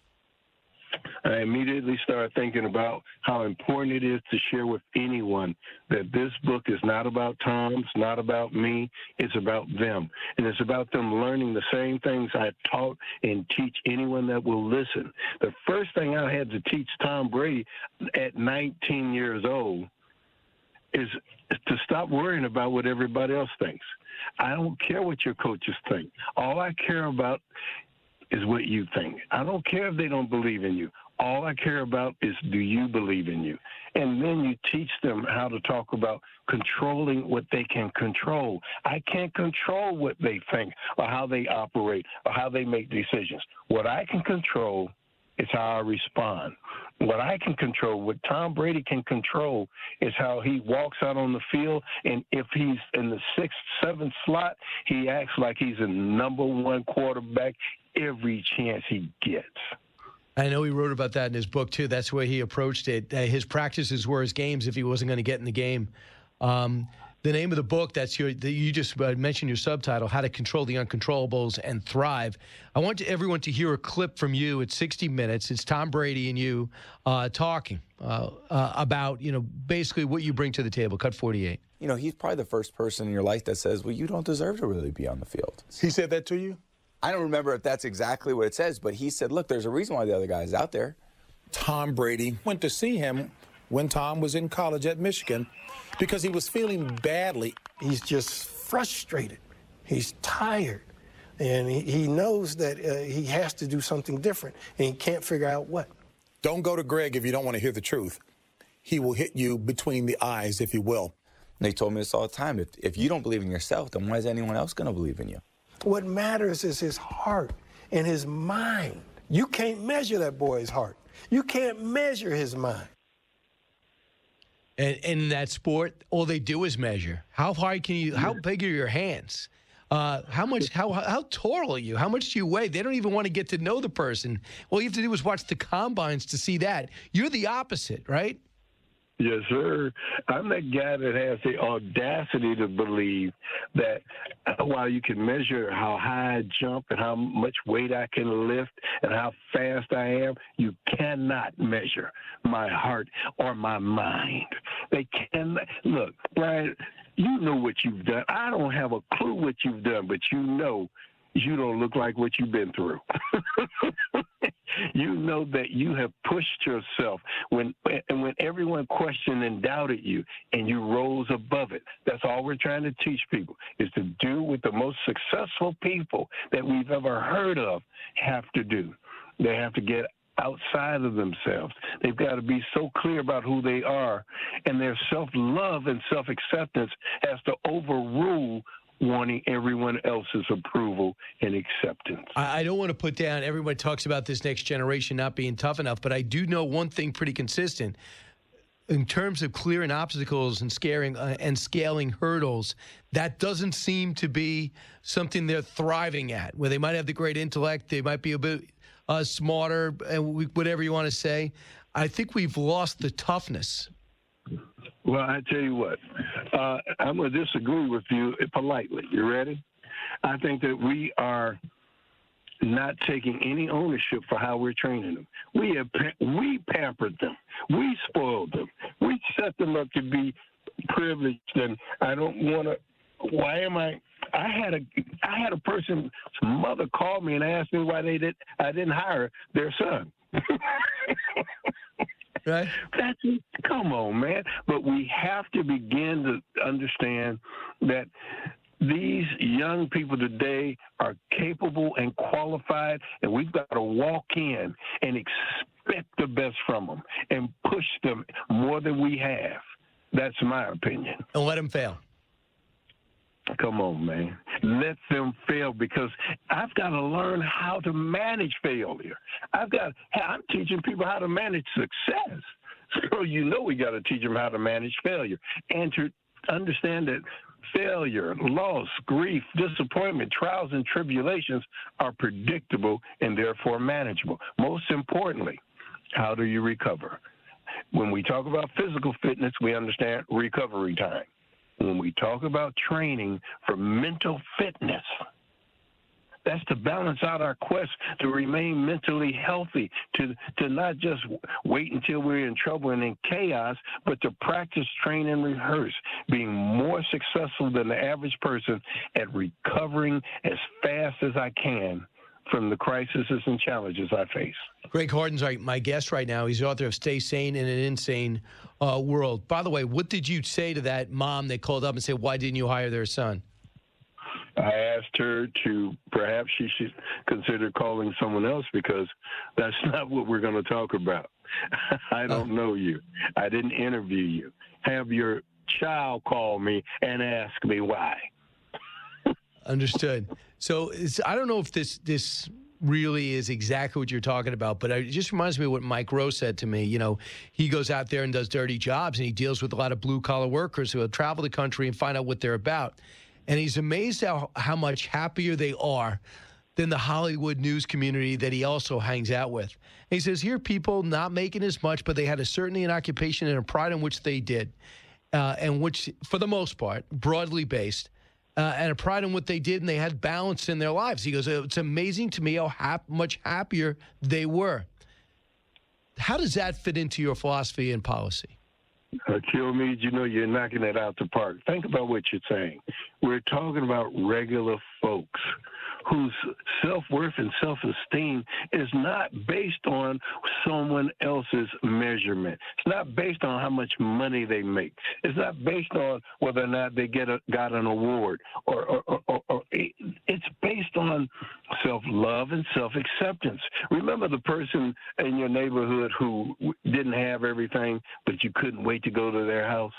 I immediately started thinking about how important it is to share with anyone that this book is not about Tom, it's not about me, it's about them. And it's about them learning the same things I taught and teach anyone that will listen. The first thing I had to teach Tom Brady at 19 years old is to stop worrying about what everybody else thinks. I don't care what your coaches think. All I care about is what you think. I don't care if they don't believe in you. All I care about is do you believe in you? And then you teach them how to talk about controlling what they can control. I can't control what they think or how they operate or how they make decisions. What I can control is how I respond. What I can control, what Tom Brady can control, is how he walks out on the field. And if he's in the sixth, seventh slot, he acts like he's a number one quarterback every chance he gets. I know he wrote about that in his book too. That's the way he approached it. Uh, his practices were his games if he wasn't going to get in the game. Um, the name of the book that's your the, you just uh, mentioned your subtitle how to control the uncontrollables and thrive. I want everyone to hear a clip from you. At 60 minutes. It's tom brady and you uh, talking uh, uh, about you know basically what you bring to the table. Cut 48 you know he's probably the first person in your life that says well you don't deserve to really be on the field. He said that to you I don't remember if that's exactly what it says, but he said, look, there's a reason why the other guy's out there. Tom Brady went to see him when Tom was in college at Michigan because he was feeling badly. He's just frustrated. He's tired. And he, he knows that uh, he has to do something different, and he can't figure out what. Don't go to Greg if you don't want to hear the truth. He will hit you between the eyes, if you will. They told me this all the time. If, if you don't believe in yourself, then why is anyone else going to believe in you? What matters is his heart and his mind. You can't measure that boy's heart. You can't measure his mind. And in that sport, all they do is measure. How hard can you? How big are your hands? Uh, how much? How how tall are you? How much do you weigh? They don't even want to get to know the person. All you have to do is watch the combines to see that. You're the opposite, right? Yes, sir. I'm that guy that has the audacity to believe that uh, while you can measure how high I jump and how much weight I can lift and how fast I am, you cannot measure my heart or my mind. They can look, Brian. You know what you've done. I don't have a clue what you've done, but you know you don't look like what you've been through. you know that you have pushed yourself when and when everyone questioned and doubted you and you rose above it. That's all we're trying to teach people is to do what the most successful people that we've ever heard of have to do. They have to get outside of themselves. They've got to be so clear about who they are, and their self love and self acceptance has to overrule wanting everyone else's approval and acceptance. I, I don't want to put down. Everyone talks about this next generation not being tough enough, but I do know one thing pretty consistent. In terms of clearing obstacles and scaring uh, and scaling hurdles, that doesn't seem to be something they're thriving at. Where they might have the great intellect, they might be a bit uh, smarter, and whatever you want to say. I think we've lost the toughness. Well, I tell you what, uh, I'm going to disagree with you politely. You ready? I think that we are not taking any ownership for how we're training them. We have we pampered them, we spoiled them, we set them up to be privileged, and I don't want to. Why am I? I had a I had a person's mother call me and ask me why they did I didn't hire their son. right? That's come on, man. But we have to begin to understand that these young people today are capable and qualified, and we've got to walk in and expect the best from them and push them more than we have. That's my opinion. And let them fail. Come on, man. Let them fail because I've got to learn how to manage failure. I've got, I'm teaching people how to manage success. So you know we got to teach them how to manage failure and to understand that failure, loss, grief, disappointment, trials, and tribulations are predictable and therefore manageable. Most importantly, how do you recover? When we talk about physical fitness, we understand recovery time when we talk about training for mental fitness, that's to balance out our quest to remain mentally healthy, to, to not just wait until we're in trouble and in chaos, but to practice, train, and rehearse, being more successful than the average person at recovering as fast as I can from the crises and challenges I face. Greg Harden's my guest right now. He's the author of Stay Sane in an Insane uh, World. By the way, what did you say to that mom that called up and said, Why didn't you hire their son? I asked her to perhaps she should consider calling someone else because that's not what we're going to talk about. I don't know you. I didn't interview you. Have your child call me and ask me why. Understood. So I don't know if this this really is exactly what you're talking about, but it just reminds me of what Mike Rowe said to me. You know, he goes out there and does dirty jobs, and he deals with a lot of blue collar workers who travel the country and find out what they're about. And he's amazed how how much happier they are than the Hollywood news community that he also hangs out with. And he says here, people not making as much, but they had a certainty in occupation and a pride in which they did, uh, and which, for the most part, broadly based uh, and a pride in what they did, and they had balance in their lives. He goes, It's amazing to me how hap- much happier they were. How does that fit into your philosophy and policy? Uh, Kilmeade, you know you're knocking it out the park. Think about what you're saying. We're talking about regular folks whose self worth and self esteem is not based on someone else's measurement. It's not based on how much money they make. It's not based on whether or not they get a, got an award or, or, or, or, it's based on self love and self acceptance. Remember the person in your neighborhood who didn't have everything, but you couldn't wait to go to their house?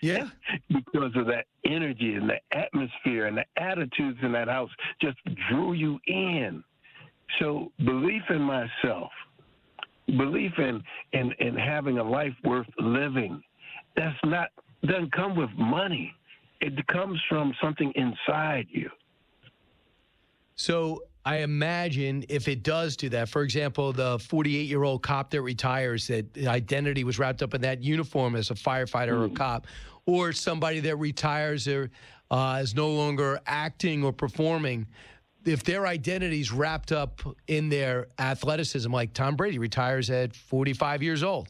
Yeah. because of that energy and the atmosphere and the attitudes in that house just drew you in. So belief in myself, belief in in, in having a life worth living, that's not doesn't come with money. It comes from something inside you. So I imagine if it does do that, for example, the 48 year old cop that retires, that identity was wrapped up in that uniform as a firefighter or a cop, or somebody that retires or uh, is no longer acting or performing, if their identity is wrapped up in their athleticism, like Tom Brady retires at 45 years old.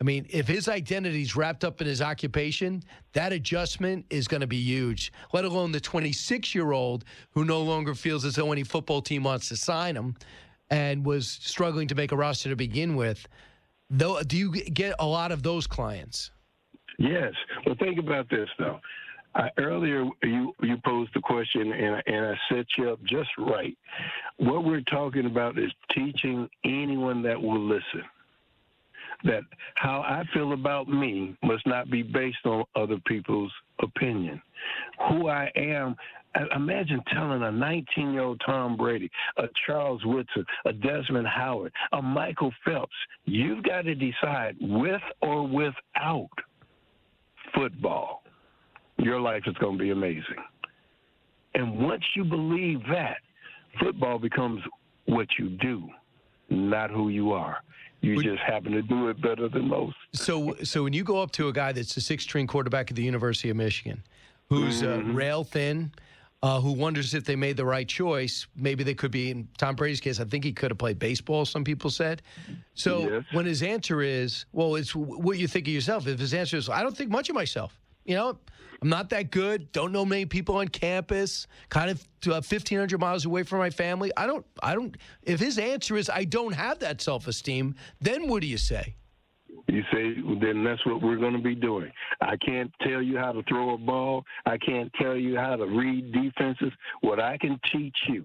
I mean, if his identity is wrapped up in his occupation, that adjustment is going to be huge, let alone the 26 year old who no longer feels as though any football team wants to sign him and was struggling to make a roster to begin with. Though, do you get a lot of those clients? Yes. Well, think about this, though. I, earlier, you, you posed the question, and, and I set you up just right. What we're talking about is teaching anyone that will listen that how I feel about me must not be based on other people's opinion. Who I am, imagine telling a 19 year old Tom Brady, a Charles Woodson, a Desmond Howard, a Michael Phelps, you've got to decide with or without football, your life is going to be amazing. And once you believe that, football becomes what you do, not who you are. You just happen to do it better than most. So, so when you go up to a guy that's a six-string quarterback at the University of Michigan, who's Mm-hmm. uh, rail thin, uh, who wonders if they made the right choice, maybe they could be. In Tom Brady's case, I think he could have played baseball. Some people said. So Yes. when his answer is, "Well, it's what you think of yourself," if his answer is, "I don't think much of myself," you know. I'm not that good. Don't know many people on campus. Kind of uh, 1,500 miles away from my family. I don't. I don't. If his answer is I don't have that self-esteem, then what do you say? You say, then that's what we're going to be doing. I can't tell you how to throw a ball. I can't tell you how to read defenses. What I can teach you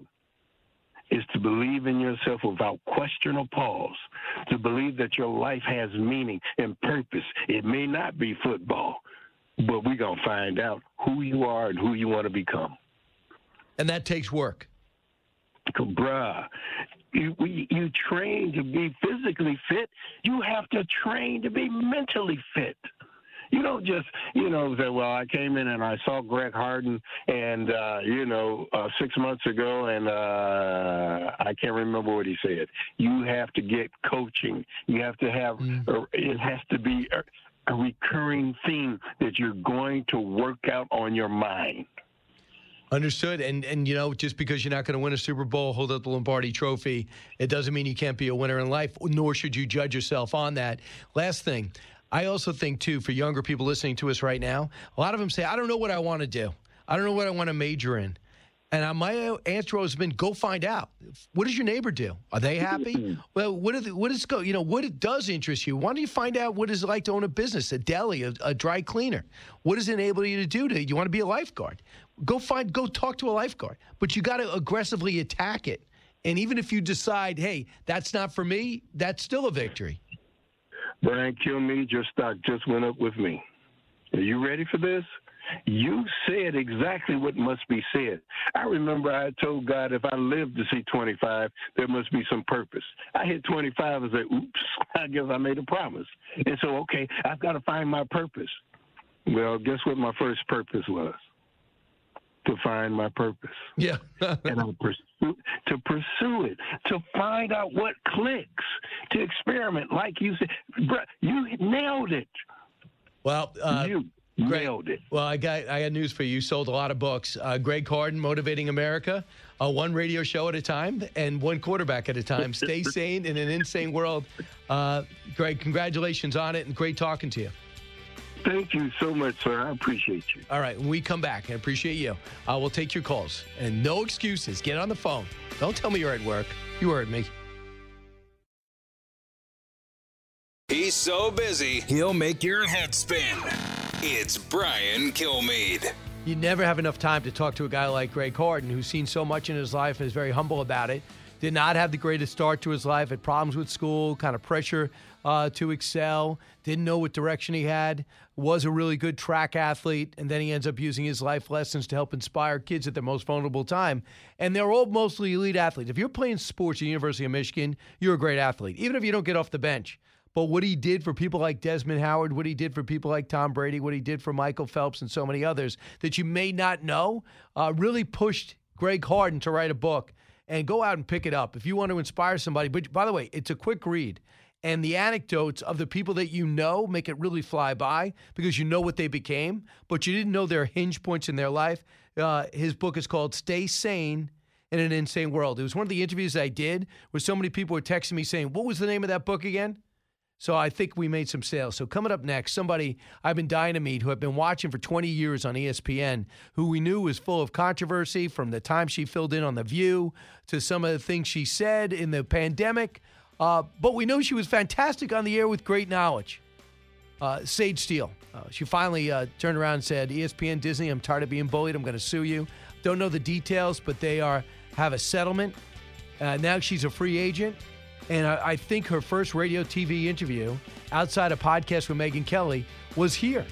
is to believe in yourself without question or pause, to believe that your life has meaning and purpose. It may not be football, but we're going to find out who you are and who you want to become. And that takes work. Bruh, you, we, you train to be physically fit. You have to train to be mentally fit. You don't just, you know, say, well, I came in and I saw Greg Harden and, uh, you know, uh, six months ago and uh, I can't remember what he said. You have to get coaching. You have to have, or it has to be a, recurring theme that you're going to work out on your mind. Understood. And and you know, just because you're not going to win a Super Bowl, hold up the Lombardi Trophy, it doesn't mean you can't be a winner in life. Nor should you judge yourself on that. Last thing, I also think too for younger people listening to us right now, a lot of them say, "I don't know what I want to do. I don't know what I want to major in." And uh, my answer has been, "Go find out. What does your neighbor do? Are they happy? well, what the, what is go? You know, what does interest you? Why don't you find out what is it like to own a business, a deli, a, a dry cleaner? What does it enable you to do? To you want to be a lifeguard? Go find, go talk to a lifeguard. But you got to aggressively attack it. And even if you decide, hey, that's not for me, that's still a victory. Brian Kilmeade, your stock just went up with me. Are you ready for this? You said exactly what must be said. I remember I told God if I live to see 25, there must be some purpose. I hit 25 and said, oops, I guess I made a promise. And so, okay, I've got to find my purpose. Well, guess what my first purpose was? To find my purpose. Yeah. and I pursue, to pursue it, to find out what clicks, to experiment. Like you said, bruh, you nailed it. Well, uh, you nailed it. Well, I got I got news for you. You sold a lot of books. Uh, Greg Harden, Motivating America, uh, one radio show at a time and one quarterback at a time. Stay sane in an insane world. Uh, Greg, congratulations on it and great talking to you. Thank you so much, sir. I appreciate you. All right, when we come back, I appreciate you. Uh, we'll take your calls and no excuses. Get on the phone. Don't tell me you're at work. You heard me. He's so busy, he'll make your head spin. It's Brian Kilmeade. You never have enough time to talk to a guy like Greg Harden, who's seen so much in his life and is very humble about it. Did not have the greatest start to his life, had problems with school, kind of pressure uh, to excel, didn't know what direction he had, was a really good track athlete, and then he ends up using his life lessons to help inspire kids at their most vulnerable time. And they're all mostly elite athletes. If you're playing sports at the University of Michigan, you're a great athlete, even if you don't get off the bench. But what he did for people like Desmond Howard, what he did for people like Tom Brady, what he did for Michael Phelps and so many others that you may not know, uh, really pushed Greg Harden to write a book and go out and pick it up if you want to inspire somebody. But by the way, it's a quick read. And the anecdotes of the people that you know make it really fly by because you know what they became, but you didn't know their hinge points in their life. Uh, his book is called Stay Sane in an Insane World. It was one of the interviews I did where so many people were texting me saying, What was the name of that book again? So I think we made some sales. So coming up next, somebody I've been dying to meet who I've been watching for 20 years on ESPN, who we knew was full of controversy from the time she filled in on The View to some of the things she said in the pandemic. Uh, but we know she was fantastic on the air with great knowledge. Uh, Sage Steele. Uh, she finally uh, turned around and said, "E ESPN, Disney, I'm tired of being bullied. I'm going to sue you." Don't know the details, but they are have a settlement. Uh, now she's a free agent, and I, I think her first radio TV interview outside a podcast with Megyn Kelly was here.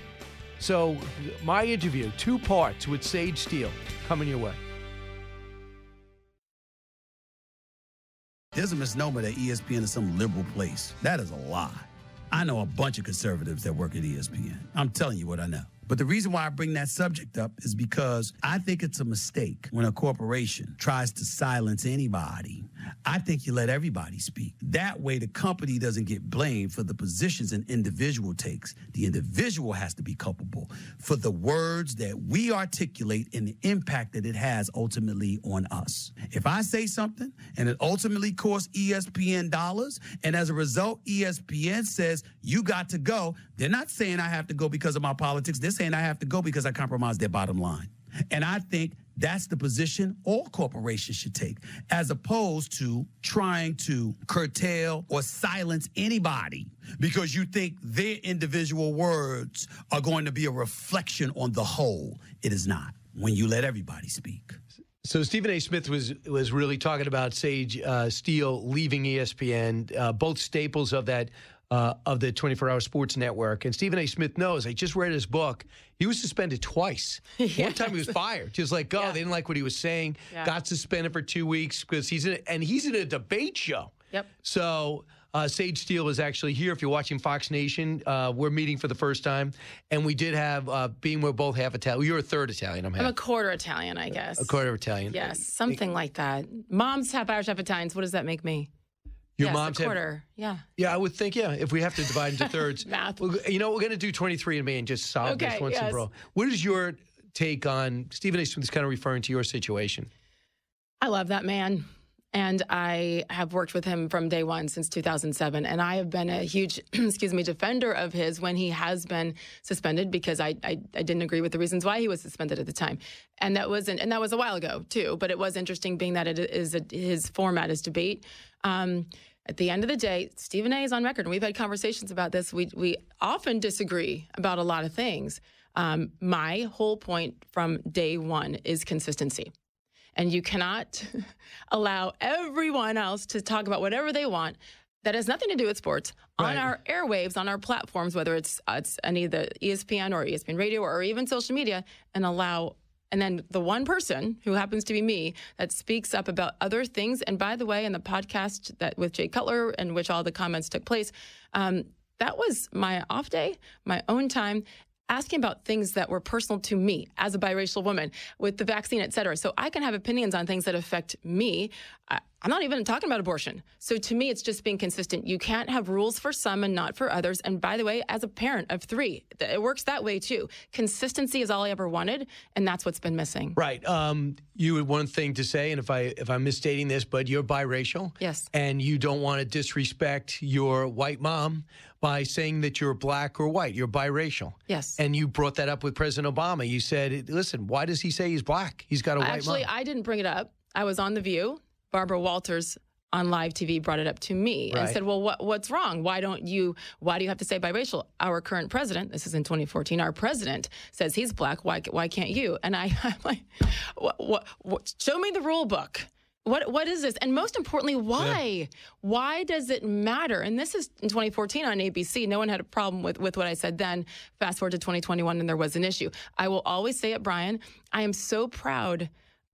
So my interview, two parts with Sage Steele, coming your way. There's a misnomer that ESPN is some liberal place. That is a lie. I know a bunch of conservatives that work at ESPN. I'm telling you what I know. But the reason why I bring that subject up is because I think it's a mistake when a corporation tries to silence anybody. I think you let everybody speak. That way, the company doesn't get blamed for the positions an individual takes. The individual has to be culpable for the words that we articulate and the impact that it has ultimately on us. If I say something and it ultimately costs ESPN dollars, and as a result, ESPN says you got to go, they're not saying I have to go because of my politics. They're saying I have to go because I compromise their bottom line. And I think that's the position all corporations should take, as opposed to trying to curtail or silence anybody because you think their individual words are going to be a reflection on the whole. It is not when you let everybody speak. So Stephen A. Smith was was really talking about Sage uh, Steele leaving ESPN, uh, both staples of that uh, of the 24 Hour Sports Network. And Stephen A. Smith knows. I just read his book. He was suspended twice. One time he was fired, just like oh, they didn't like what he was saying. Yeah. Got suspended for two weeks because he's in a, and he's in a debate show. Yep. So. Uh, Sage Steele is actually here. If you're watching Fox Nation, uh, we're meeting for the first time, and we did have uh, being we're both half Italian. You're a third Italian. I'm half. I'm a quarter Italian, I guess. a quarter Italian. Yes, something like that. Mom's half Irish, half Italian. So what does that make me? Your yes, mom's a quarter. Yeah. Yeah, I would think, yeah, if we have to divide into thirds. Math. Well, You know, we're going to do 23 and me and just solve this Okay, once and for all. What is your take on Stephen A. Smith is kind of referring to your situation? I love that man. And I have worked with him from day one since 2007. And I have been a huge, excuse me, defender of his when he has been suspended because I, I, I didn't agree with the reasons why he was suspended at the time. And that wasn't, and that was a while ago too. But it was interesting being that it is a, his format is debate. Um, at the end of the day, Stephen A is on record, and we've had conversations about this. We, we often disagree about a lot of things. Um, my whole point from day one is consistency. And you cannot allow everyone else to talk about whatever they want that has nothing to do with sports on our airwaves, on our platforms, whether it's uh, it's any of the ESPN or ESPN Radio or even social media, and allow. And then the one person who happens to be me that speaks up about other things. And by the way, in the podcast that with Jay Cutler, in which all the comments took place, um, that was my off day, my own time asking about things that were personal to me as a biracial woman with the vaccine, et cetera. So I can have opinions on things that affect me. I, I'm not even talking about abortion. So to me, it's just being consistent. You can't have rules for some and not for others. And by the way, as a parent of three, it works that way too. Consistency is all I ever wanted, and that's what's been missing. Right. Um, you had one thing to say, and if I if I'm misstating this, but you're biracial. Yes. And you don't want to disrespect your white mom by saying that you're black or white. You're biracial. Yes. And you brought that up with President Obama. You said, "Listen, why does he say he's black? He's got a white Actually, mom." I didn't bring it up. I was on The View. Barbara Walters on live TV brought it up to me and said, "Well, what, what's wrong? Why don't you? Why do you have to say biracial? Our current president, this is in 2014, our president says he's black. Why why can't you?" And I, I'm like, what, what, "Show me the rule book." What what is this? And most importantly, why? Why does it matter? And this is in 2014 on ABC. No one had a problem with with what I said then. Fast forward to 2021, and there was an issue. I will always say it, Brian. I am so proud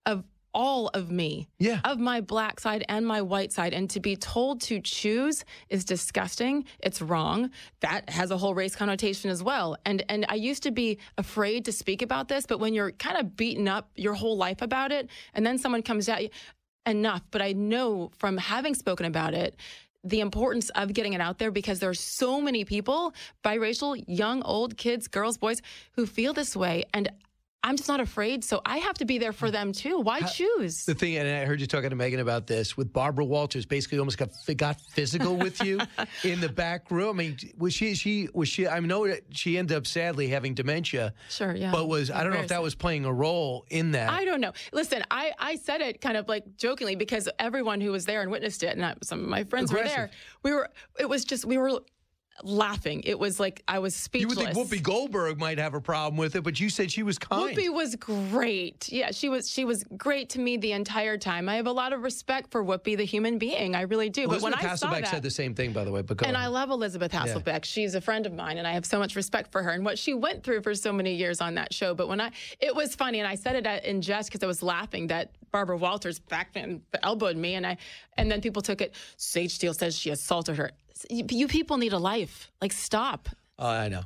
of all of me, yeah. of my black side and my white side. And to be told to choose is disgusting. It's wrong. That has a whole race connotation as well. And and I used to be afraid to speak about this, but when you're kind of beaten up your whole life about it, and then someone comes at you, enough. But I know from having spoken about it. The importance of getting it out there because there are so many people, biracial, young, old, kids, girls, boys, who feel this way. And I'm just not afraid. So I have to be there for them too. Why choose? The thing, and I heard you talking to Megyn about this with Barbara Walters. Basically, almost got got physical with you in the back room. I mean, was she? She was she? I know that she ended up sadly having dementia. Sure, yeah. But was I don't know if that was playing a role in that. I don't know. Listen, I, I said it kind of like jokingly because everyone who was there and witnessed it, and I, some of my friends were there. We were. It was just we were laughing. It was like I was speechless. you would think Whoopi Goldberg might have a problem with it, but you said she was kind. Whoopi was great. Yeah, she was she was great to me the entire time. I have a lot of respect for Whoopi, the human being. I really do. Elizabeth but when I saw Hasselbeck that, said the same thing, by the way. But go and. I love Elizabeth Yeah. Hasselbeck. She's a friend of mine, and I have so much respect for her and what she went through for so many years on that show. But when I, it was funny, and I said it in jest because I was laughing that Barbara Walters back and elbowed me, and I, and then people took it. Sage Steele says she assaulted her. You, you people need a life. Like stop. Oh, I know.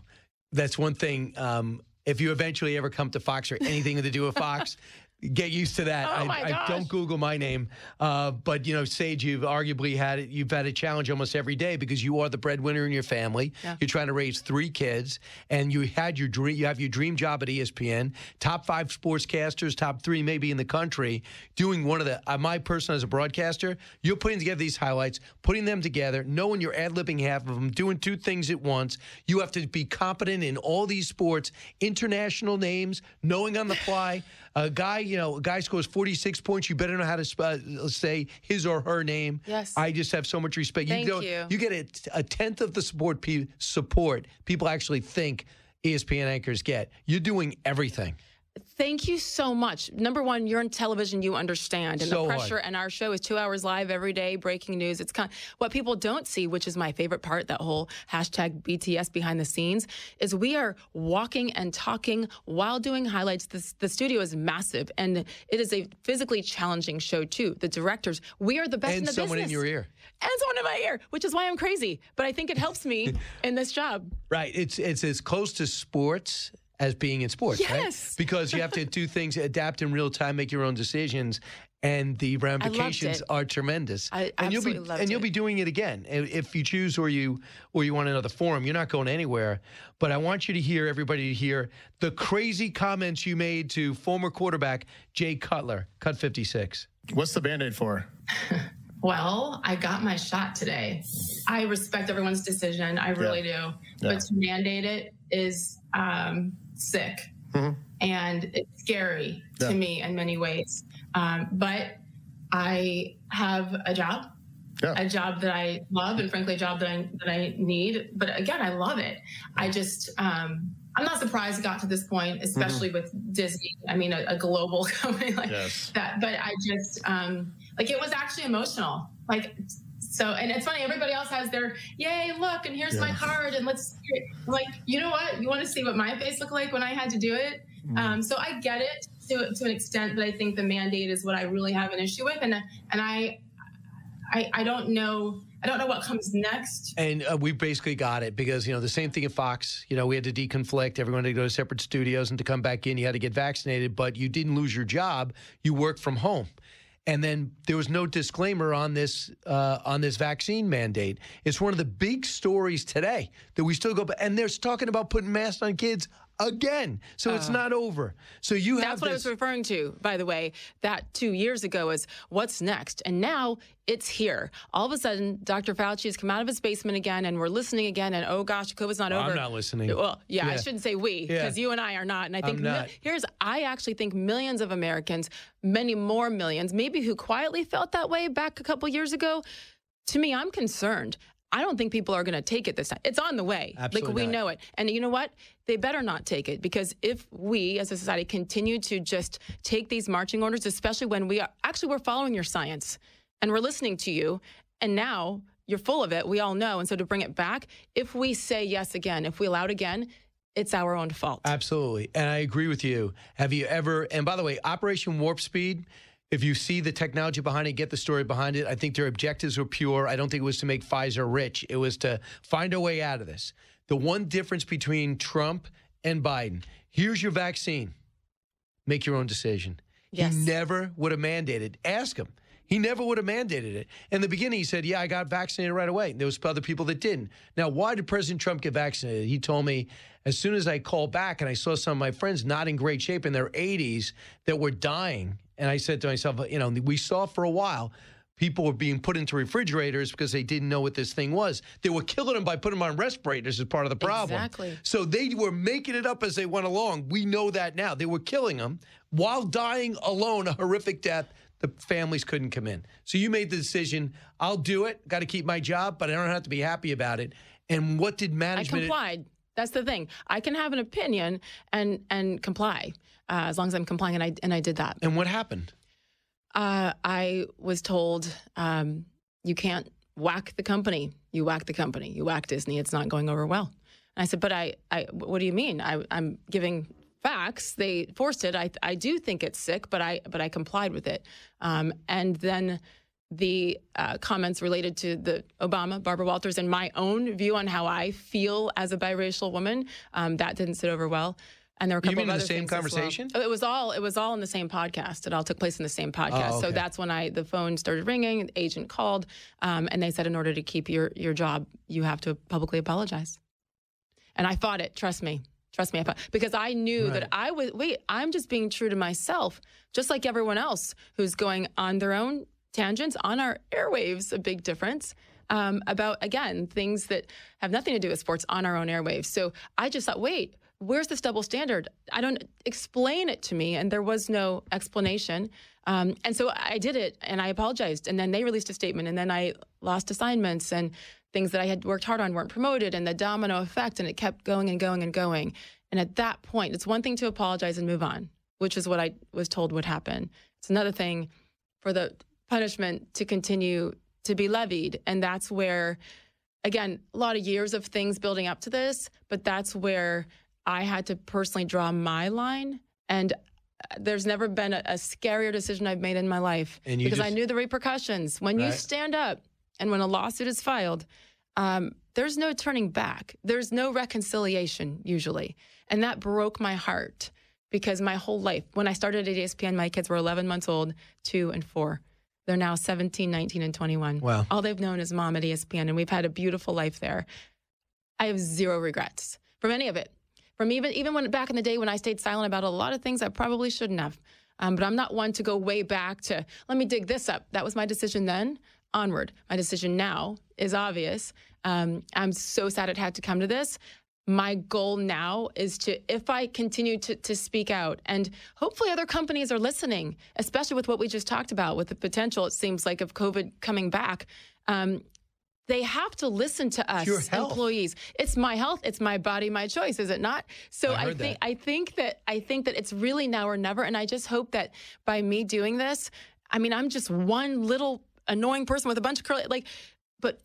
That's one thing. Um, if you eventually ever come to Fox or anything to do with Fox, get used to that. Oh, I, I don't Google my name, uh, but you know, Sage, you've arguably had it. You've had a challenge almost every day because you are the breadwinner in your family. Yeah. You're trying to raise three kids, and you had your dream. You have your dream job at ESPN, top five sportscasters, top three maybe in the country, doing one of the. Uh, my person as a broadcaster, you're putting together these highlights, putting them together, knowing you're ad libbing half of them, doing two things at once. You have to be competent in all these sports, international names, knowing on the fly. A guy, you know, a guy scores 46 points. You better know how to sp- uh, say his or her name. Yes. I just have so much respect. Thank don't- you. You get a, a tenth of the support pe- support people actually think ESPN anchors get. You're doing everything. Thank you so much. Number one, you're in television, you understand. And So the hard. pressure, and our show is two hours live every day, breaking news. It's kind of, what people don't see, which is my favorite part, that whole hashtag BTS behind the scenes, is we are walking and talking while doing highlights. This, the studio is massive, and it is a physically challenging show, too. The directors, we are the best in and the someone business. in your ear. And someone in my ear, which is why I'm crazy. But I think it helps me in this job. Right. It's it's as close to sports as being in sports, right? Yes. Because you have to do things, adapt in real time, make your own decisions, and the ramifications are tremendous. I and you'll be loved and you'll it. be doing it again if you choose or you or you want another forum. You're not going anywhere. But I want you to hear everybody to hear the crazy comments you made to former quarterback Jay Cutler, cut 56. What's the band aid for? Well, I got my shot today. I respect everyone's decision. I really do. Yeah. But to mandate it is um, sick and it's scary Yeah. to me in many ways. Um, but I have a job, Yeah. a job that I love, and frankly, a job that I that I need. But again, I love it. I just um, I'm not surprised it got to this point, especially with Disney. I mean, a, a global company like Yes. that. But I just um, like it was actually emotional. Like so, and it's funny. Everybody else has their yay, look, and here's my card, and let's. Like, you know what? You want to see what my face looked like when I had to do it. Um, so I get it to to an extent, but I think the mandate is what I really have an issue with, and and I I, I don't know I don't know what comes next. And uh, we basically got it because, you know, the same thing at Fox. You know, we had to deconflict. Everyone had to go to separate studios and to come back in, you had to get vaccinated, but you didn't lose your job. You worked from home. And then there was no disclaimer on this uh, on this vaccine mandate. It's one of the big stories today that we still go. And they're talking about putting masks on kids again. So it's Uh, not over. So you have That's what I was referring to, by the way. That two years ago is what's next. And now it's here. All of a sudden, Dr. Fauci has come out of his basement again, and we're listening again. And oh gosh, COVID's not Well, I'm not listening. Well, yeah, I shouldn't say we, Yeah. because you and I are not. And I think not. here's, I actually think millions of Americans, many more millions, maybe who quietly felt that way back a couple years ago. To me, I'm concerned. I don't think people are going to take it this time. It's on the way. Absolutely like we not. know it. And you know what? They better not take it because if we as a society continue to just take these marching orders, especially when we are actually we're following your science and we're listening to you, and now you're full of it, we all know. And so to bring it back, if we say yes again, if we allow it again, it's our own fault. Absolutely. And I agree with you. Have you ever, and by the way, Operation Warp Speed, if you see the technology behind it, get the story behind it, I think their objectives were pure. I don't think it was to make Pfizer rich, it was to find a way out of this. The one difference between Trump and Biden here's your vaccine, make your own decision. Yes. He never would have mandated. Ask him. He never would have mandated it. In the beginning, he said, Yeah, I got vaccinated right away. There was other people that didn't. Now, why did President Trump get vaccinated? He told me as soon as I called back and I saw some of my friends not in great shape in their 80s that were dying. And I said to myself, you know, we saw for a while people were being put into refrigerators because they didn't know what this thing was. They were killing them by putting them on respirators as part of the problem. Exactly. So they were making it up as they went along. We know that now. They were killing them while dying alone, a horrific death. The families couldn't come in. So you made the decision. I'll do it. Got to keep my job, but I don't have to be happy about it. And what did management I complied. That's the thing. I can have an opinion and and comply uh, as long as I'm complying, and I and I did that. And what happened? Uh, I was told um, you can't whack the company. You whack the company. You whack Disney. It's not going over well. And I said, but I, I what do you mean? I, I'm giving facts. They forced it. I, I do think it's sick, but I, but I complied with it. Um, and then the uh, comments related to the Obama, Barbara Walters, and my own view on how I feel as a biracial woman, um, that didn't sit over well. And there were a You couple mean of in the other same as well. conversation? Oh, It was all it was all in the same podcast. It all took place in the same podcast. Oh, So that's when I the phone started ringing. The agent called, um, and they said in order to keep your your job, you have to publicly apologize. And I fought it. Trust me. Trust me, I because I knew Right. that I was. Wait, I'm just being true to myself, just like everyone else who's going on their own tangents on our airwaves. A big difference um, about again things that have nothing to do with sports on our own airwaves. So I just thought, wait, where's this double standard? I don't explain it to me, and there was no explanation. Um, and so I did it, and I apologized, and then they released a statement, and then I lost assignments and things that I had worked hard on weren't promoted, and the domino effect, and it kept going and going and going. And at that point, it's one thing to apologize and move on, which is what I was told would happen. It's another thing for the punishment to continue to be levied, and that's where again, a lot of years of things building up to this, but that's where I had to personally draw my line. And uh, there's never been a, a scarier decision I've made in my life because I knew the repercussions. When you stand up and when a lawsuit is filed, um, there's no turning back. There's no reconciliation usually. And that broke my heart because my whole life, when I started at ESPN, my kids were 11 months old, two and four. They're now 17, 19, and 21. Wow. All they've known is mom at ESPN, and we've had a beautiful life there. I have zero regrets from any of it. From even even when back in the day when I stayed silent about a lot of things I probably shouldn't have. Um, but I'm not one to go way back to let me dig this up. That was my decision then. Onward. My decision now is obvious. Um, I'm so sad it had to come to this. My goal now is to, if I continue to, to speak out, and hopefully other companies are listening, especially with what we just talked about, with the potential, it seems like, of COVID coming back. Um, they have to listen to us health. employees it's my health it's my body my choice is it not so I i, think that. i think that i think that it's really now or never and i just hope that by me doing this i mean i'm just one little annoying person with a bunch of curly like but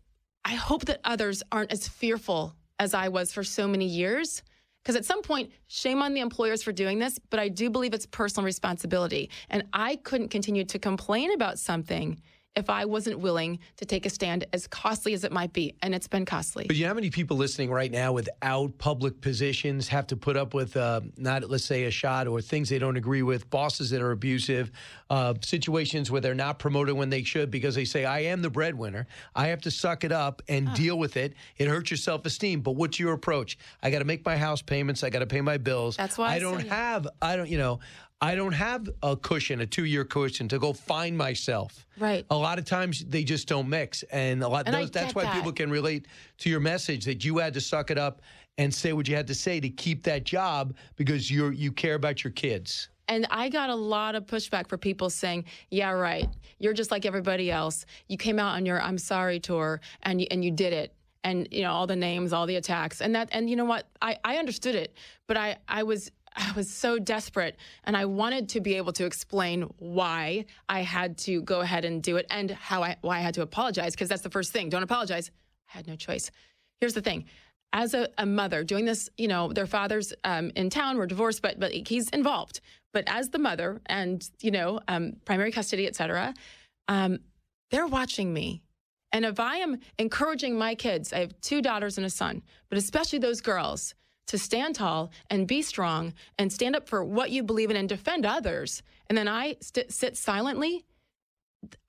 i hope that others aren't as fearful as i was for so many years because at some point shame on the employers for doing this but i do believe it's personal responsibility and i couldn't continue to complain about something if I wasn't willing to take a stand as costly as it might be. And it's been costly. But you know how many people listening right now without public positions have to put up with uh, not, let's say, a shot or things they don't agree with, bosses that are abusive, uh, situations where they're not promoted when they should because they say, I am the breadwinner. I have to suck it up and deal with it. It hurts your self esteem. But what's your approach? I got to make my house payments. I got to pay my bills. That's why I don't say- have, I don't, you know, I don't have a cushion, a two year cushion to go find myself. Right. A lot of times they just don't mix, and a lot. And Those, that's why that. people can relate to your message that you had to suck it up and say what you had to say to keep that job because you're you care about your kids. And I got a lot of pushback for people saying, "Yeah, right. You're just like everybody else. You came out on your I'm sorry tour and you, and you did it." And you know all the names, all the attacks, and that, and you know what? I, I understood it, but I, I was I was so desperate, and I wanted to be able to explain why I had to go ahead and do it, and how I why I had to apologize, because that's the first thing. Don't apologize. I had no choice. Here's the thing. As a, a mother doing this, you know, their father's um, in town, we're divorced, but but he's involved. But as the mother and, you know, um, primary custody, et cetera, um, they're watching me. And if I am encouraging my kids, I have two daughters and a son, but especially those girls, to stand tall and be strong and stand up for what you believe in and defend others, and then I st- sit silently,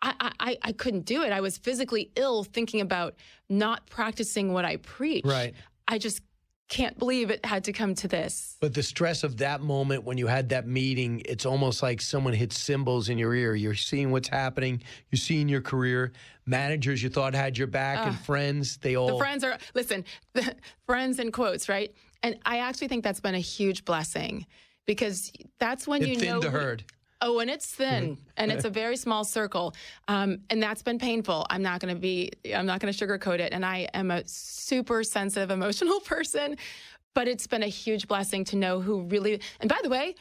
I, I, I couldn't do it. I was physically ill thinking about not practicing what I preach. Right. I just can't believe it had to come to this. But the stress of that moment when you had that meeting, it's almost like someone hit cymbals in your ear. You're seeing what's happening. You're seeing your career. Managers you thought had your back and friends, they all The friends are listen, the friends in quotes, right? And I actually think that's been a huge blessing because that's when It you know the herd. Oh, and it's thin, and it's a very small circle, um, and that's been painful. I'm not going to be, I'm not going to sugarcoat it. And I am a super sensitive, emotional person, but it's been a huge blessing to know who really. And by the way,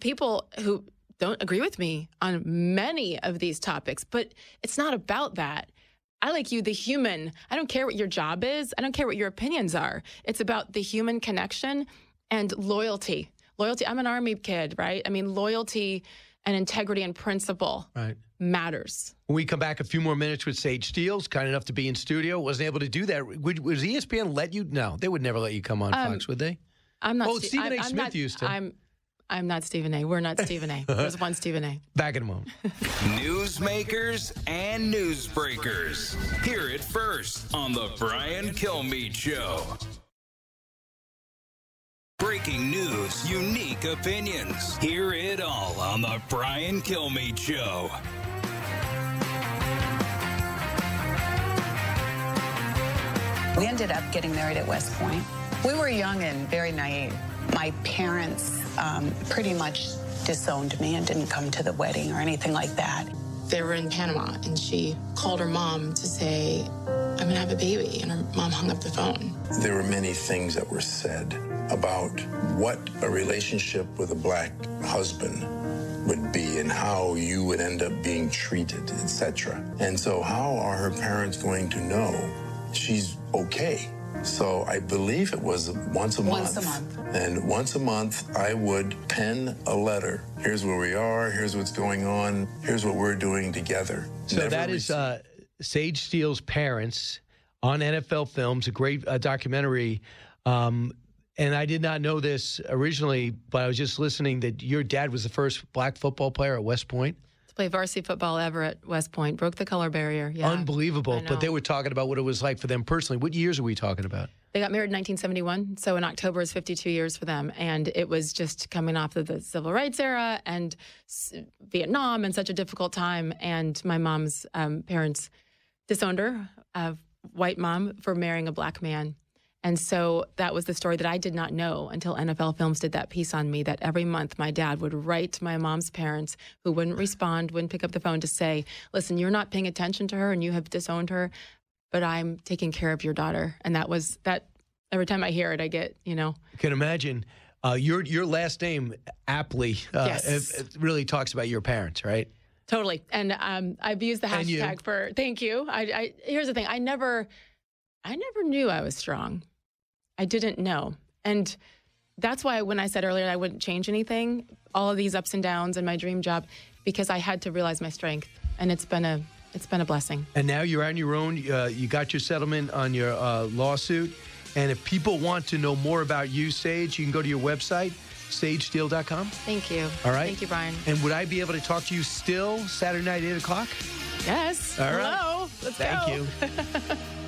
people who don't agree with me on many of these topics, but it's not about that. I like you, the human. I don't care what your job is. I don't care what your opinions are. It's about the human connection and loyalty. Loyalty. I'm an army kid, right? I mean, loyalty and integrity and principle Right. matters. When we come back a few more minutes with Sage Steele, kind enough to be in studio, wasn't able to do that. Would, was ESPN let you? No, they would never let you come on Um, Fox, would they? I'm not. Oh, Stephen I'm- A. I'm Smith not- used to. I'm. I'm not Stephen A. We're not Stephen A. There's one Stephen A. Back in a moment. Newsmakers and newsbreakers. Hear it first on The Brian Kilmeade Show. Breaking news, unique opinions. Hear it all on The Brian Kilmeade Show. We ended up getting married at West Point. We were young and very naive. My parents um, pretty much disowned me and didn't come to the wedding or anything like that. They were in Panama, and she called her mom to say, "I'm gonna have a baby," and her mom hung up the phone. There were many things that were said about what a relationship with a black husband would be and how you would end up being treated, etc. And so how are her parents going to know she's okay? So I believe it was once a Once month. a month. And once a month, I would pen a letter. Here's where we are. Here's what's going on. Here's what we're doing together. So Never that is uh, Sage Steele's parents on NFL Films, a great uh, documentary. Um, and I did not know this originally, but I was just listening that your dad was the first black football player at West Point. Play varsity football ever at West Point, broke the color barrier. Yeah, Unbelievable. But they were talking about what it was like for them personally. What years are we talking about? They got married in 1971, so in October is 52 years for them, and it was just coming off of the civil rights era and Vietnam and such a difficult time. And my mom's um, parents disowned her, a white mom, for marrying a black man. And so that was the story that I did not know until NFL Films did that piece on me. That every month my dad would write to my mom's parents, who wouldn't respond, wouldn't pick up the phone to say, "Listen, you're not paying attention to her, and you have disowned her." but I'm taking care of your daughter. And that was that. Every time I hear it, I get, you know, I can imagine. Uh, your your last name aptly uh, Yes. it, it really talks about your parents, right? totally. And um, I've used the hashtag for thank you. I, I here's the thing. I never, I never knew I was strong. I didn't know, and that's why when I said earlier I wouldn't change anything, all of these ups and downs in my dream job, because I had to realize my strength, and it's been a it's been a blessing. And now you're on your own. Uh, you got your settlement on your uh, lawsuit. And if people want to know more about you, Sage, you can go to your website, sagesteele.com. Thank you. All right. Thank you, Brian. And would I be able to talk to you still Saturday night, 8 o'clock? Yes. All right. Hello. Let's Thank go. you.